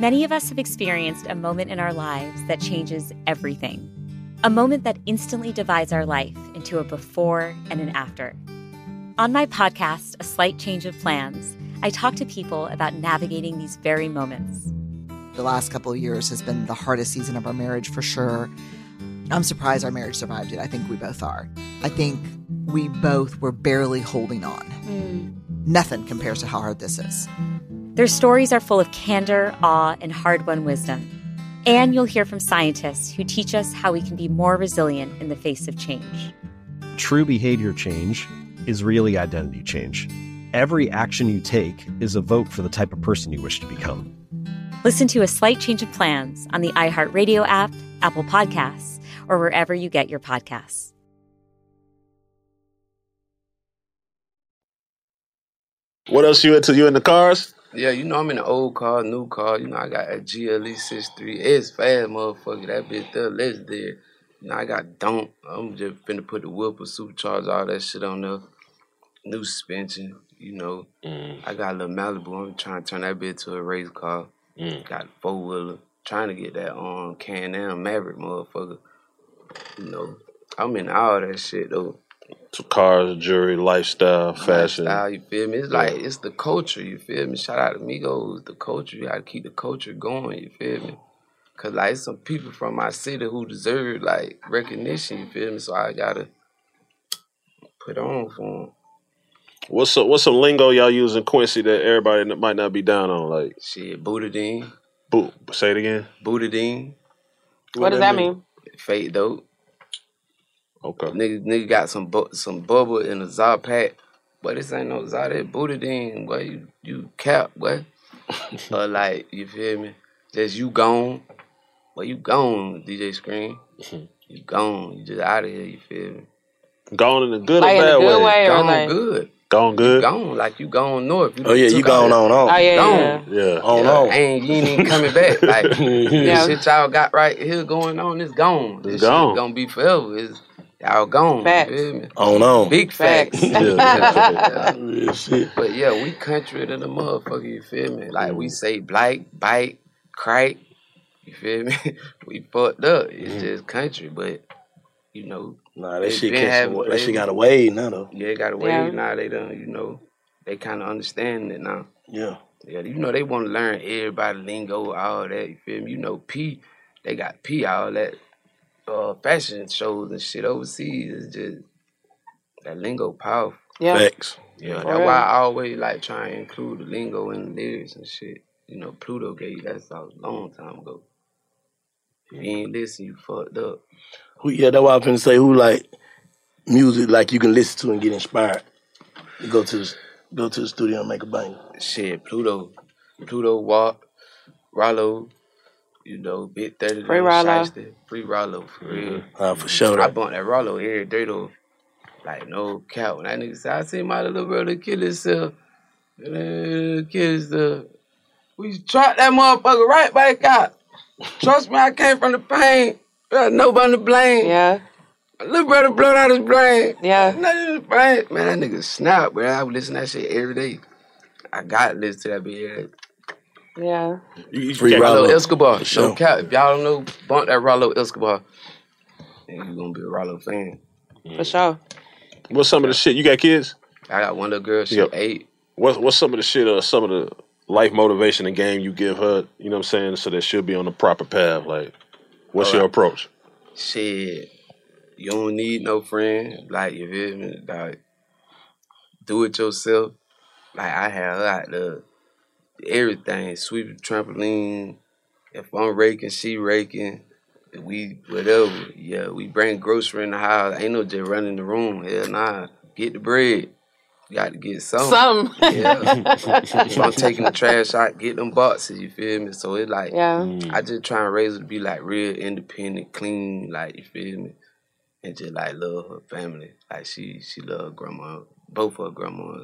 [SPEAKER 7] Many of us have experienced a moment in our lives that changes everything. A moment that instantly divides our life into a before and an after. On my podcast, A Slight Change of Plans, I talk to people about navigating these very moments.
[SPEAKER 10] The last couple of years has been the hardest season of our marriage for sure. I'm surprised our marriage survived it. I think we both are. I think we both were barely holding on. Mm. Nothing compares to how hard this is.
[SPEAKER 7] Their stories are full of candor, awe, and hard won wisdom. And you'll hear from scientists who teach us how we can be more resilient in the face of change.
[SPEAKER 11] True behavior change is really identity change. Every action you take is a vote for the type of person you wish to become.
[SPEAKER 7] Listen to A Slight Change of Plans on the iHeartRadio app, Apple Podcasts, or wherever you get your podcasts.
[SPEAKER 3] What else you into? You in the cars?
[SPEAKER 4] Yeah, you know I'm in an old car, new car. You know I got a GLE 63. It's fast, motherfucker. That bitch there, legendary. You know I got don't. I'm just finna put the Whipple supercharge, all that shit on there. New suspension. You know, mm. I got a little Malibu. I'm trying to turn that bitch to a race car. Mm. Got four wheeler. Trying to get that on Can-Am Maverick, motherfucker. You know, I'm in all that shit though.
[SPEAKER 3] So cars, jewelry, lifestyle, fashion.
[SPEAKER 4] Lifestyle, you feel me? It's like it's the culture, you feel me? Shout out to Migos, the culture. You gotta keep the culture going, you feel me? Cause like some people from my city who deserve like recognition, you feel me? So I gotta put on for them.
[SPEAKER 3] What's some, what's some lingo y'all use in Quincy that everybody might not be down on? Like
[SPEAKER 4] shit, Bootadine.
[SPEAKER 3] Boot. Say it again.
[SPEAKER 4] Bootadine.
[SPEAKER 6] What does that mean?
[SPEAKER 4] Fake dope.
[SPEAKER 3] Okay.
[SPEAKER 4] Nigga, nigga got some bu- some bubble in a Zod pack. But this ain't no Zod, that Bootadine, boy. You, you cap, boy. <laughs> or like, you feel me? Just you gone. Well, you gone, DJ Scream. you gone. You just out of here, you feel me?
[SPEAKER 3] Gone in a good
[SPEAKER 4] Like
[SPEAKER 3] or
[SPEAKER 4] in a
[SPEAKER 3] bad
[SPEAKER 4] good
[SPEAKER 3] way?
[SPEAKER 4] way Gone like- good.
[SPEAKER 3] Gone good.
[SPEAKER 4] Gone, like you gone north.
[SPEAKER 5] Oh, yeah, you gone on, on. Oh, yeah,
[SPEAKER 4] gone.
[SPEAKER 3] yeah. Yeah.
[SPEAKER 5] On,
[SPEAKER 4] yeah,
[SPEAKER 5] on.
[SPEAKER 4] Ain't you ain't even coming back. Like <laughs>
[SPEAKER 5] Yeah.
[SPEAKER 4] the shit y'all got right here going on, it's gone. This
[SPEAKER 5] gone.
[SPEAKER 4] shit gonna be forever. It's y'all gone.
[SPEAKER 6] Facts.
[SPEAKER 4] You feel me?
[SPEAKER 5] On, on.
[SPEAKER 4] Big facts.
[SPEAKER 6] Facts.
[SPEAKER 4] Yeah. <laughs>
[SPEAKER 5] Real shit.
[SPEAKER 4] But yeah, we country to the motherfucker, you feel me? Like we mm-hmm. say black, bite, crack, you feel me? <laughs> we fucked up. It's mm-hmm. just country, but you know.
[SPEAKER 5] Nah, that
[SPEAKER 4] they
[SPEAKER 5] shit
[SPEAKER 4] been
[SPEAKER 5] catch
[SPEAKER 4] having
[SPEAKER 5] some- that shit got a wave now, though.
[SPEAKER 4] Yeah, it got a wave
[SPEAKER 5] Yeah.
[SPEAKER 4] now. They done, you know, they kind of understand it now.
[SPEAKER 5] Yeah.
[SPEAKER 4] Yeah, you know, they want to learn everybody lingo, all that, you feel me? You know, P, they got P, all that uh, fashion shows and shit overseas. is just, that lingo powerful.
[SPEAKER 6] Yeah.
[SPEAKER 5] Facts.
[SPEAKER 4] Yeah, that's why I always like try and include the lingo in the lyrics and shit. You know, Pluto gave that's a long time ago. If you ain't listen, you fucked up.
[SPEAKER 5] Who, yeah, that's why I'm finna say who like music like you can listen to and get inspired. You go to the, go to the studio and make a bang.
[SPEAKER 4] Shit, Pluto, Pluto Walk, Rollo, you know, Big Thirty,
[SPEAKER 6] Free
[SPEAKER 4] Little
[SPEAKER 6] Rollo.
[SPEAKER 4] Free Rollo for real.
[SPEAKER 5] Uh, for sure.
[SPEAKER 4] I bought that Rollo every day though. Like no cap. When that nigga said, I see my little brother kill himself. Uh, kill himself. We trot that motherfucker right back out. Trust me, I came from the pain. There's nobody to blame.
[SPEAKER 6] Yeah.
[SPEAKER 4] My little brother blowed out his brain.
[SPEAKER 6] Yeah.
[SPEAKER 4] Nothing in his brain. Man, that nigga snap, bro. I would listen to that shit every day. I got to listen to that bitch every day.
[SPEAKER 6] Yeah.
[SPEAKER 5] Free
[SPEAKER 4] Rollo
[SPEAKER 5] Rollo.
[SPEAKER 4] Escobar.
[SPEAKER 5] For sure.
[SPEAKER 4] No cap. If y'all don't know, bump that Rollo Escobar. And you gonna be a Rollo fan.
[SPEAKER 6] For sure.
[SPEAKER 3] What's some of the shit? You got kids?
[SPEAKER 4] I got one little girl. She
[SPEAKER 3] Yep.
[SPEAKER 4] eight.
[SPEAKER 3] What's what's some of the shit or some of the life motivation and game you give her? You know what I'm saying? So that she'll be on the proper path. Like, what's your
[SPEAKER 4] I-
[SPEAKER 3] approach?
[SPEAKER 4] Shit, you don't need no friend. Like you feel me? Like do it yourself. Like I had have like the everything, sweep the trampoline. If I'm raking, she raking. We whatever. Yeah, we bring grocery in the house. Ain't no just running the room. Hell nah. Get the bread. Got to get some.
[SPEAKER 6] Some.
[SPEAKER 4] Yeah. <laughs> if I'm taking the trash out, get them boxes. You feel me? So it's like,
[SPEAKER 6] Yeah.
[SPEAKER 4] I just try and raise her to be like real independent, clean. Like you feel me? And just like love her family. Like she she love grandma, both her grandma.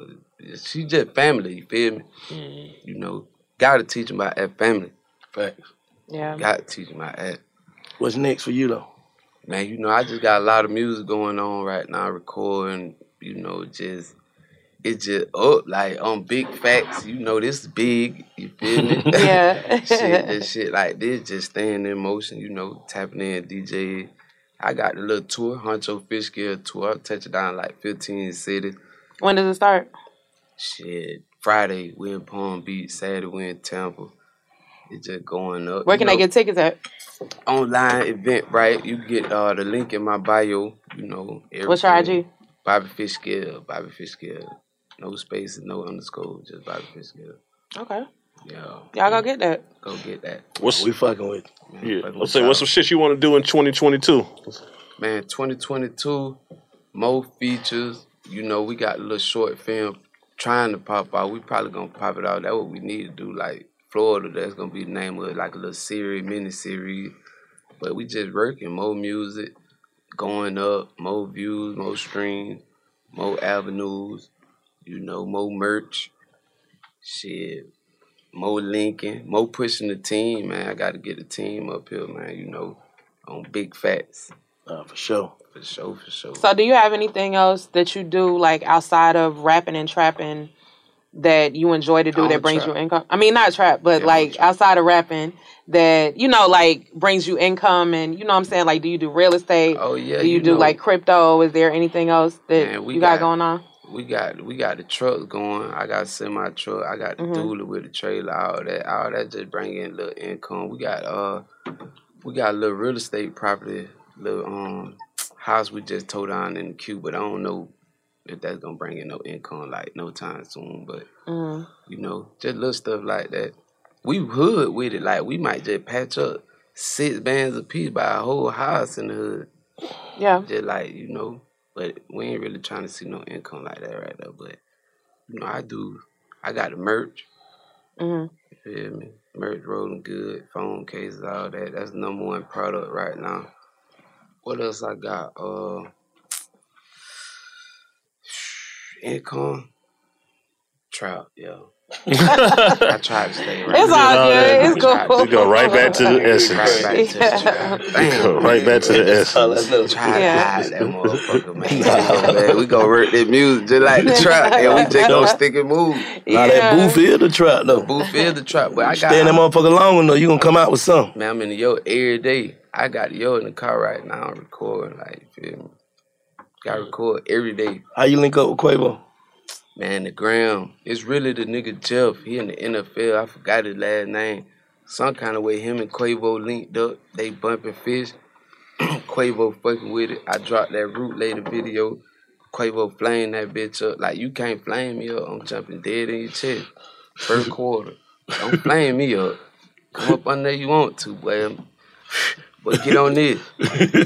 [SPEAKER 4] She just family. You feel me? Mm-hmm. You know, gotta teach them about that family.
[SPEAKER 5] Facts.
[SPEAKER 6] Yeah.
[SPEAKER 4] Gotta teach them about that.
[SPEAKER 5] What's next for you though?
[SPEAKER 4] Man, you know, I just got a lot of music going on right now, recording, you know, just it's just up like on big facts, you know, this is big, you feel me? <laughs>
[SPEAKER 6] Yeah. <laughs>
[SPEAKER 4] shit, this shit like this, just staying in motion, you know, tapping in DJ. I got the little tour, Huncho Fish Gear tour. I'm touching down like 15 cities.
[SPEAKER 6] When does it start?
[SPEAKER 4] Shit. Friday we in Palm Beach, Saturday we in Tampa. It's just going up.
[SPEAKER 6] Where
[SPEAKER 4] you
[SPEAKER 6] can
[SPEAKER 4] know
[SPEAKER 6] they get tickets at?
[SPEAKER 4] online event, right? You get uh, the link in my bio. You know,
[SPEAKER 6] What's your. IG?
[SPEAKER 4] Bobby Fishscale. Bobby Fishscale. No spaces, no underscore, just Bobby Fishscale.
[SPEAKER 6] Okay.
[SPEAKER 4] Yeah.
[SPEAKER 6] Y'all go get that.
[SPEAKER 4] Go get that.
[SPEAKER 3] What's
[SPEAKER 5] we fucking with?
[SPEAKER 3] Yeah. Let's say what's some shit you want to do in 2022?
[SPEAKER 4] Man, 2022, more features. You know, we got a little short film trying to pop out. We probably gonna pop it out. That's what we need to do. Like Florida, that's gonna be the name of it, like a little series, mini series. But we just working more music, going up, more views, more streams, more avenues. You know, more merch. Shit, more linking, more pushing the team, man. I got to get the team up here, man. You know, on big facts.
[SPEAKER 5] Uh, for sure.
[SPEAKER 4] For sure, for sure.
[SPEAKER 6] So, do you have anything else that you do like outside of rapping and trapping that you enjoy to do that brings
[SPEAKER 4] trap.
[SPEAKER 6] you income? I mean, not trap, but like outside of rapping that you know, like brings you income, and you know what I'm saying. Like, do you do real estate?
[SPEAKER 4] Oh yeah.
[SPEAKER 6] do you, do
[SPEAKER 4] know,
[SPEAKER 6] like crypto? Is there anything else that
[SPEAKER 4] Man, we
[SPEAKER 6] you got,
[SPEAKER 4] got-
[SPEAKER 6] going on?
[SPEAKER 4] We got we got the trucks going. I got semi truck. I got the
[SPEAKER 6] Mhm.
[SPEAKER 4] dually with the trailer. All that, all that just bring in a little income. We got uh, we got a little real estate property, little um house we just towed on in the queue, but I don't know if that's gonna bring in no income like no time soon. But
[SPEAKER 6] Mm.
[SPEAKER 4] you know, just little stuff like that. We hood with it. Like we might just patch up six bands a piece by a whole house in the hood.
[SPEAKER 6] Yeah.
[SPEAKER 4] Just like, you know, but we ain't really trying to see no income like that right now. But you know, I do I got the merch,
[SPEAKER 6] hmm
[SPEAKER 4] you feel me? Merch rolling good, phone cases, all that. That's number one product right now. What else I got? Uh income. Trout, yo. I <laughs> tried to stay right.
[SPEAKER 6] It's all good. It's cool.
[SPEAKER 3] We go right back to the essence.
[SPEAKER 4] Right back to
[SPEAKER 6] Yeah.
[SPEAKER 4] trout.
[SPEAKER 3] We go right back to the <laughs> essence.
[SPEAKER 4] Try
[SPEAKER 6] Yeah.
[SPEAKER 4] that motherfucker, <laughs> man. man. We gonna work that music just like the trap, and we just gonna stick and move.
[SPEAKER 5] Now that booth is the trap though.
[SPEAKER 4] Booth is the trap, but I
[SPEAKER 5] Stay in that motherfucker long enough, you gonna come out with something.
[SPEAKER 4] man. I'm in the yo every day. I got yo in the car right now, recording. Like, feel me? Got to record every day.
[SPEAKER 5] How you link up with Quavo?
[SPEAKER 4] Man, the gram. It's really the nigga Jeff. He in the NFL. I forgot his last name. Some kind of way him and Quavo linked up. They bumping fish. <clears throat> Quavo fucking with it. I dropped that root later video. Quavo flame that bitch up. Like you can't flame me up. I'm jumping dead in your chest. First quarter. Don't <laughs> flame me up. Come up on there you want to, boy. But get on this.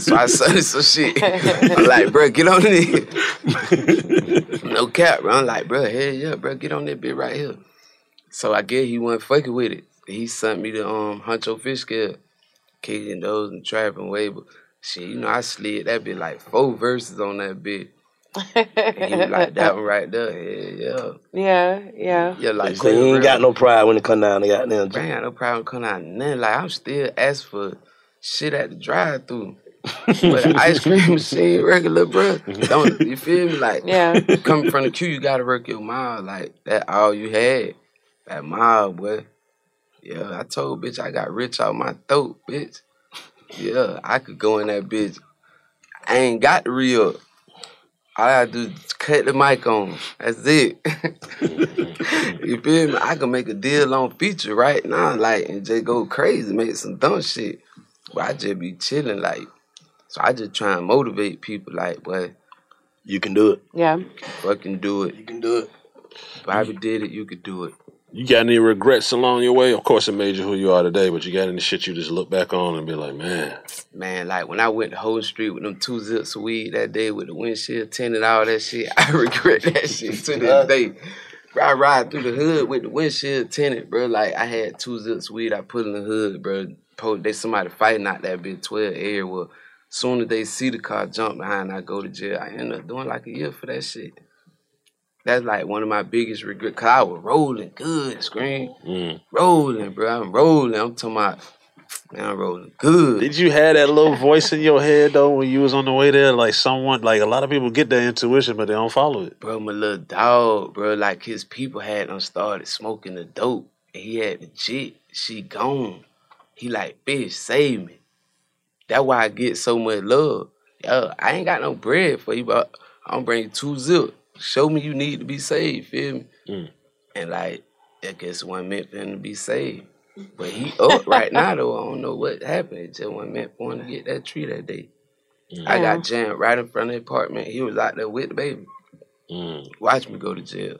[SPEAKER 4] So I started <laughs> some shit. I'm like, bro, get on this. <laughs> no cap, bro. I'm like, bro, hell yeah, bro, get on that bit right here. So I guess he wasn't fucking with it. He sent me the um Huncho Fishscale, kicking those and trapping way, but shit, you know, I slid that bit like four verses on that bit. And he was like, that one right there, hell yeah.
[SPEAKER 6] Yeah, yeah.
[SPEAKER 4] Yeah, like
[SPEAKER 5] so you ain't got no pride when it come down to goddamn.
[SPEAKER 4] I ain't got no problem coming out nothing. Like I'm still asking for shit at the drive through. <laughs> but ice cream machine regular, bro. Don't you feel me? Like
[SPEAKER 6] Yeah.
[SPEAKER 4] coming from the queue, you gotta work your mile. Like that all you had. That mile, boy. Yeah, I told bitch I got rich out my throat, bitch. Yeah, I could go in that bitch. I ain't got the real. All I do is cut the mic on. That's it. <laughs> you feel me? I can make a deal on feature right now, like, and just go crazy, make some dumb shit. But I just be chilling, like. So I just try and motivate people, like, but
[SPEAKER 5] you can do it.
[SPEAKER 6] Yeah.
[SPEAKER 4] Fucking do it.
[SPEAKER 5] You can do it.
[SPEAKER 4] Bobby did it. You could do it.
[SPEAKER 3] You got any regrets along your way? Of course, it made you who you are today, but you got any shit you just look back on and be like, man,
[SPEAKER 4] Man, like when I went to Whole Street with them two zips of weed that day with the windshield tinted, all that shit, <laughs> I regret that shit to this day. I ride through the hood with the windshield tinted, bro. Like I had two zips of weed I put in the hood, bro. Po- They somebody fighting out that big 12 area. Well, soon as they see the car jump behind, I go to jail. I end up doing like a year for that shit. That's like one of my biggest regrets. Cause I was rolling good, Scream.
[SPEAKER 3] Mm.
[SPEAKER 4] Rolling, bro. I'm rolling. I'm talking about, man, I'm rolling good.
[SPEAKER 3] Did you have that little voice in your head though when you was on the way there? Like someone, like a lot of people get that intuition, but they don't follow it.
[SPEAKER 4] Bro, my little dog, bro, like his people had him started smoking the dope. And he had the jit. She gone. He like, bitch, save me. That's why I get so much love. Yo, I ain't got no bread for you, but I'm bringing two zip. Show me you need to be saved, feel me?
[SPEAKER 3] Mm.
[SPEAKER 4] And like, I guess one meant for him to be saved. But he up right now though. I don't know what happened. It just wasn't meant for him to get that tree that day. I got jammed right in front of the apartment. He was out there with the baby.
[SPEAKER 3] Mm.
[SPEAKER 4] Watch me go to jail.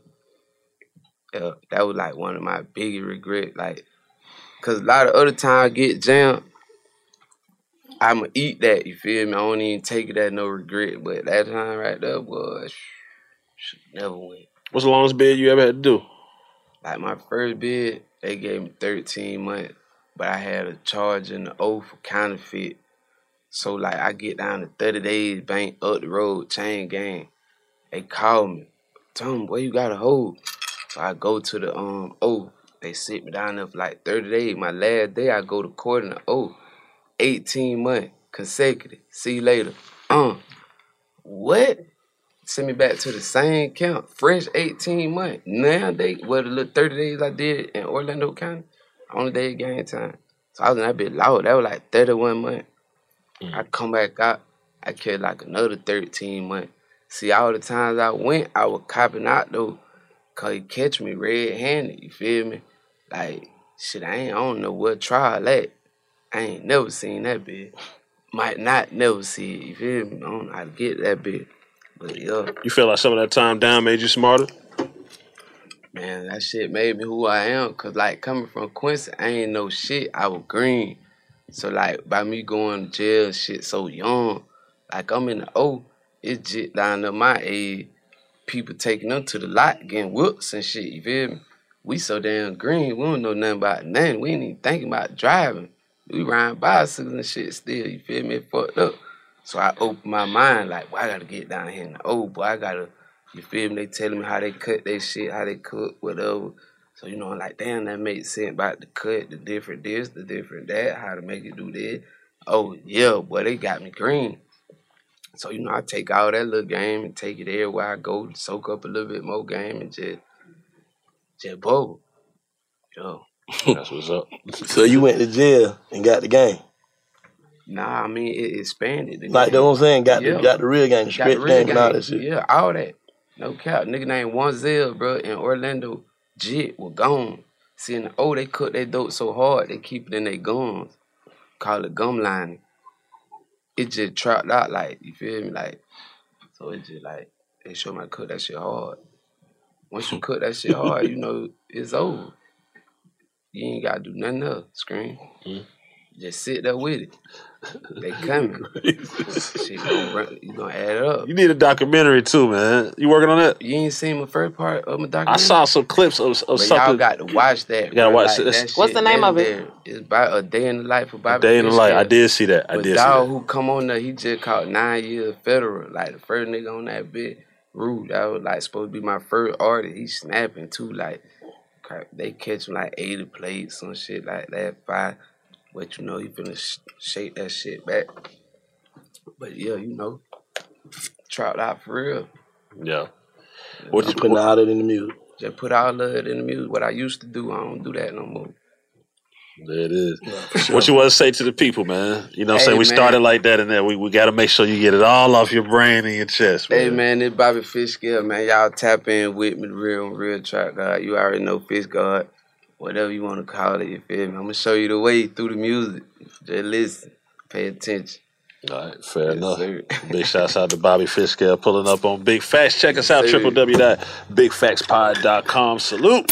[SPEAKER 4] Yeah, that was like one of my biggest regrets. Like, cause a lot of other times I get jammed, I'ma eat that. You feel me? I don't even take it as no regret. But that time right there, boy, should never went.
[SPEAKER 3] What's the longest bid you ever had to do?
[SPEAKER 4] Like my first bid, they gave me 13 months, but I had a charge in the O for counterfeit. So like I get down to 30 days, bank up the road, chain gang. They call me, tell me where you got to hold. So I go to the um O. They sit me down there for like 30 days. My last day I go to court in oh, 18 months consecutive. See you later. Um, what? Send me back to the same count. Fresh 18 months. Now they well the little 30 days I did in Orlando County, only day of game time. So I was in that bit low. That was like 31 months. I come back out, I carried like another 13 months. See, all the times I went, I was copping out though, cause he catch me red-handed, you feel me? Like, shit, I ain't, I don't know what trial at. I ain't never seen that bit. Might not never see it, you feel me? I don't know how to get that bit. But yeah,
[SPEAKER 3] You feel like some of that time down made you smarter?
[SPEAKER 4] man, that shit made me who I am. Cause like coming from Quincy, I ain't no shit. I was green. So like by me going to jail shit so young, like I'm in the O, it's just down to my age. People taking them to the lot, getting whoops and shit, you feel me? We so damn green, we don't know nothing about nothing. We ain't even thinking about driving. We riding bicycles and shit still, you feel me? Fucked up. So I opened my mind, like, well, I gotta get down here in the O, oh, boy. I gotta, you feel me? They telling me how they cut their shit, how they cook, whatever. So, you know, I'm like, damn, that makes sense about the cut, the different this, the different that, how to make it do this. Oh, yeah, boy, they got me green. So, you know, I take all that little game and take it everywhere I go, soak up a little bit more game and just, just bubble. Yo. <laughs>
[SPEAKER 3] That's what's up.
[SPEAKER 5] So you went to jail and got the game.
[SPEAKER 4] Nah, I mean, it expanded. The
[SPEAKER 5] Like
[SPEAKER 4] game.
[SPEAKER 5] that what I'm saying, got
[SPEAKER 4] Yeah.
[SPEAKER 5] the got the real game, the
[SPEAKER 4] Got
[SPEAKER 5] stretch game and all that shit.
[SPEAKER 4] Yeah, all that. No cap. Nigga named One Zell, bro, in Orlando. Jit was gone. Seeing oh, they cook their dope so hard, they keep it in their guns. Call it gum lining. It just trapped out, like, you feel me? Like, so it just like, they show my how to cook that shit hard. Once you cook that shit hard, you know, it's over. You ain't gotta do nothing else, scream. Mm-hmm. Just sit there with it. They coming. <laughs> shit gonna run, you gonna add it up.
[SPEAKER 3] You need a documentary too, man. You working on that?
[SPEAKER 4] You ain't seen my first part of my documentary?
[SPEAKER 3] I saw some clips of, of
[SPEAKER 4] But
[SPEAKER 3] something.
[SPEAKER 4] y'all got to watch that.
[SPEAKER 3] You gotta
[SPEAKER 4] bro.
[SPEAKER 3] watch
[SPEAKER 4] Like,
[SPEAKER 3] this.
[SPEAKER 4] that
[SPEAKER 6] What's the name of it?
[SPEAKER 4] legendary. It's about a day in the life of Bobby.
[SPEAKER 3] Day in the life. I did see that. I
[SPEAKER 4] But
[SPEAKER 3] did see
[SPEAKER 4] dog
[SPEAKER 3] that.
[SPEAKER 4] who come on there, he just caught nine years federal. Like the first nigga on that bit, rude. That was like supposed to be my first artist. He snapping too. Like crap, they catch him like eighty plates, some shit like that. Five, but you know he finna sh- shake that shit back. But yeah, you know, trout out for real.
[SPEAKER 3] Yeah.
[SPEAKER 5] What you putting all that in the music?
[SPEAKER 4] Just put all of it in the music. What I used to do, I don't do that no more.
[SPEAKER 3] There it is. What you want to say to the people, man? You know what I'm
[SPEAKER 4] Hey,
[SPEAKER 3] saying? We
[SPEAKER 4] man.
[SPEAKER 3] started like that and then we, we got to make sure you get it all off your brain and your chest, man.
[SPEAKER 4] Hey man, this Bobby Fishscale, man. Y'all tap in with me, the real real track God. You already know Fish God, whatever you want to call it. You feel me? I'm gonna show you the way through the music. Just listen, pay attention.
[SPEAKER 3] All right, fair enough. Big shouts out to Bobby Fishscale pulling up on Big Facts. Check us out, www.bigfactspod.com. Salute.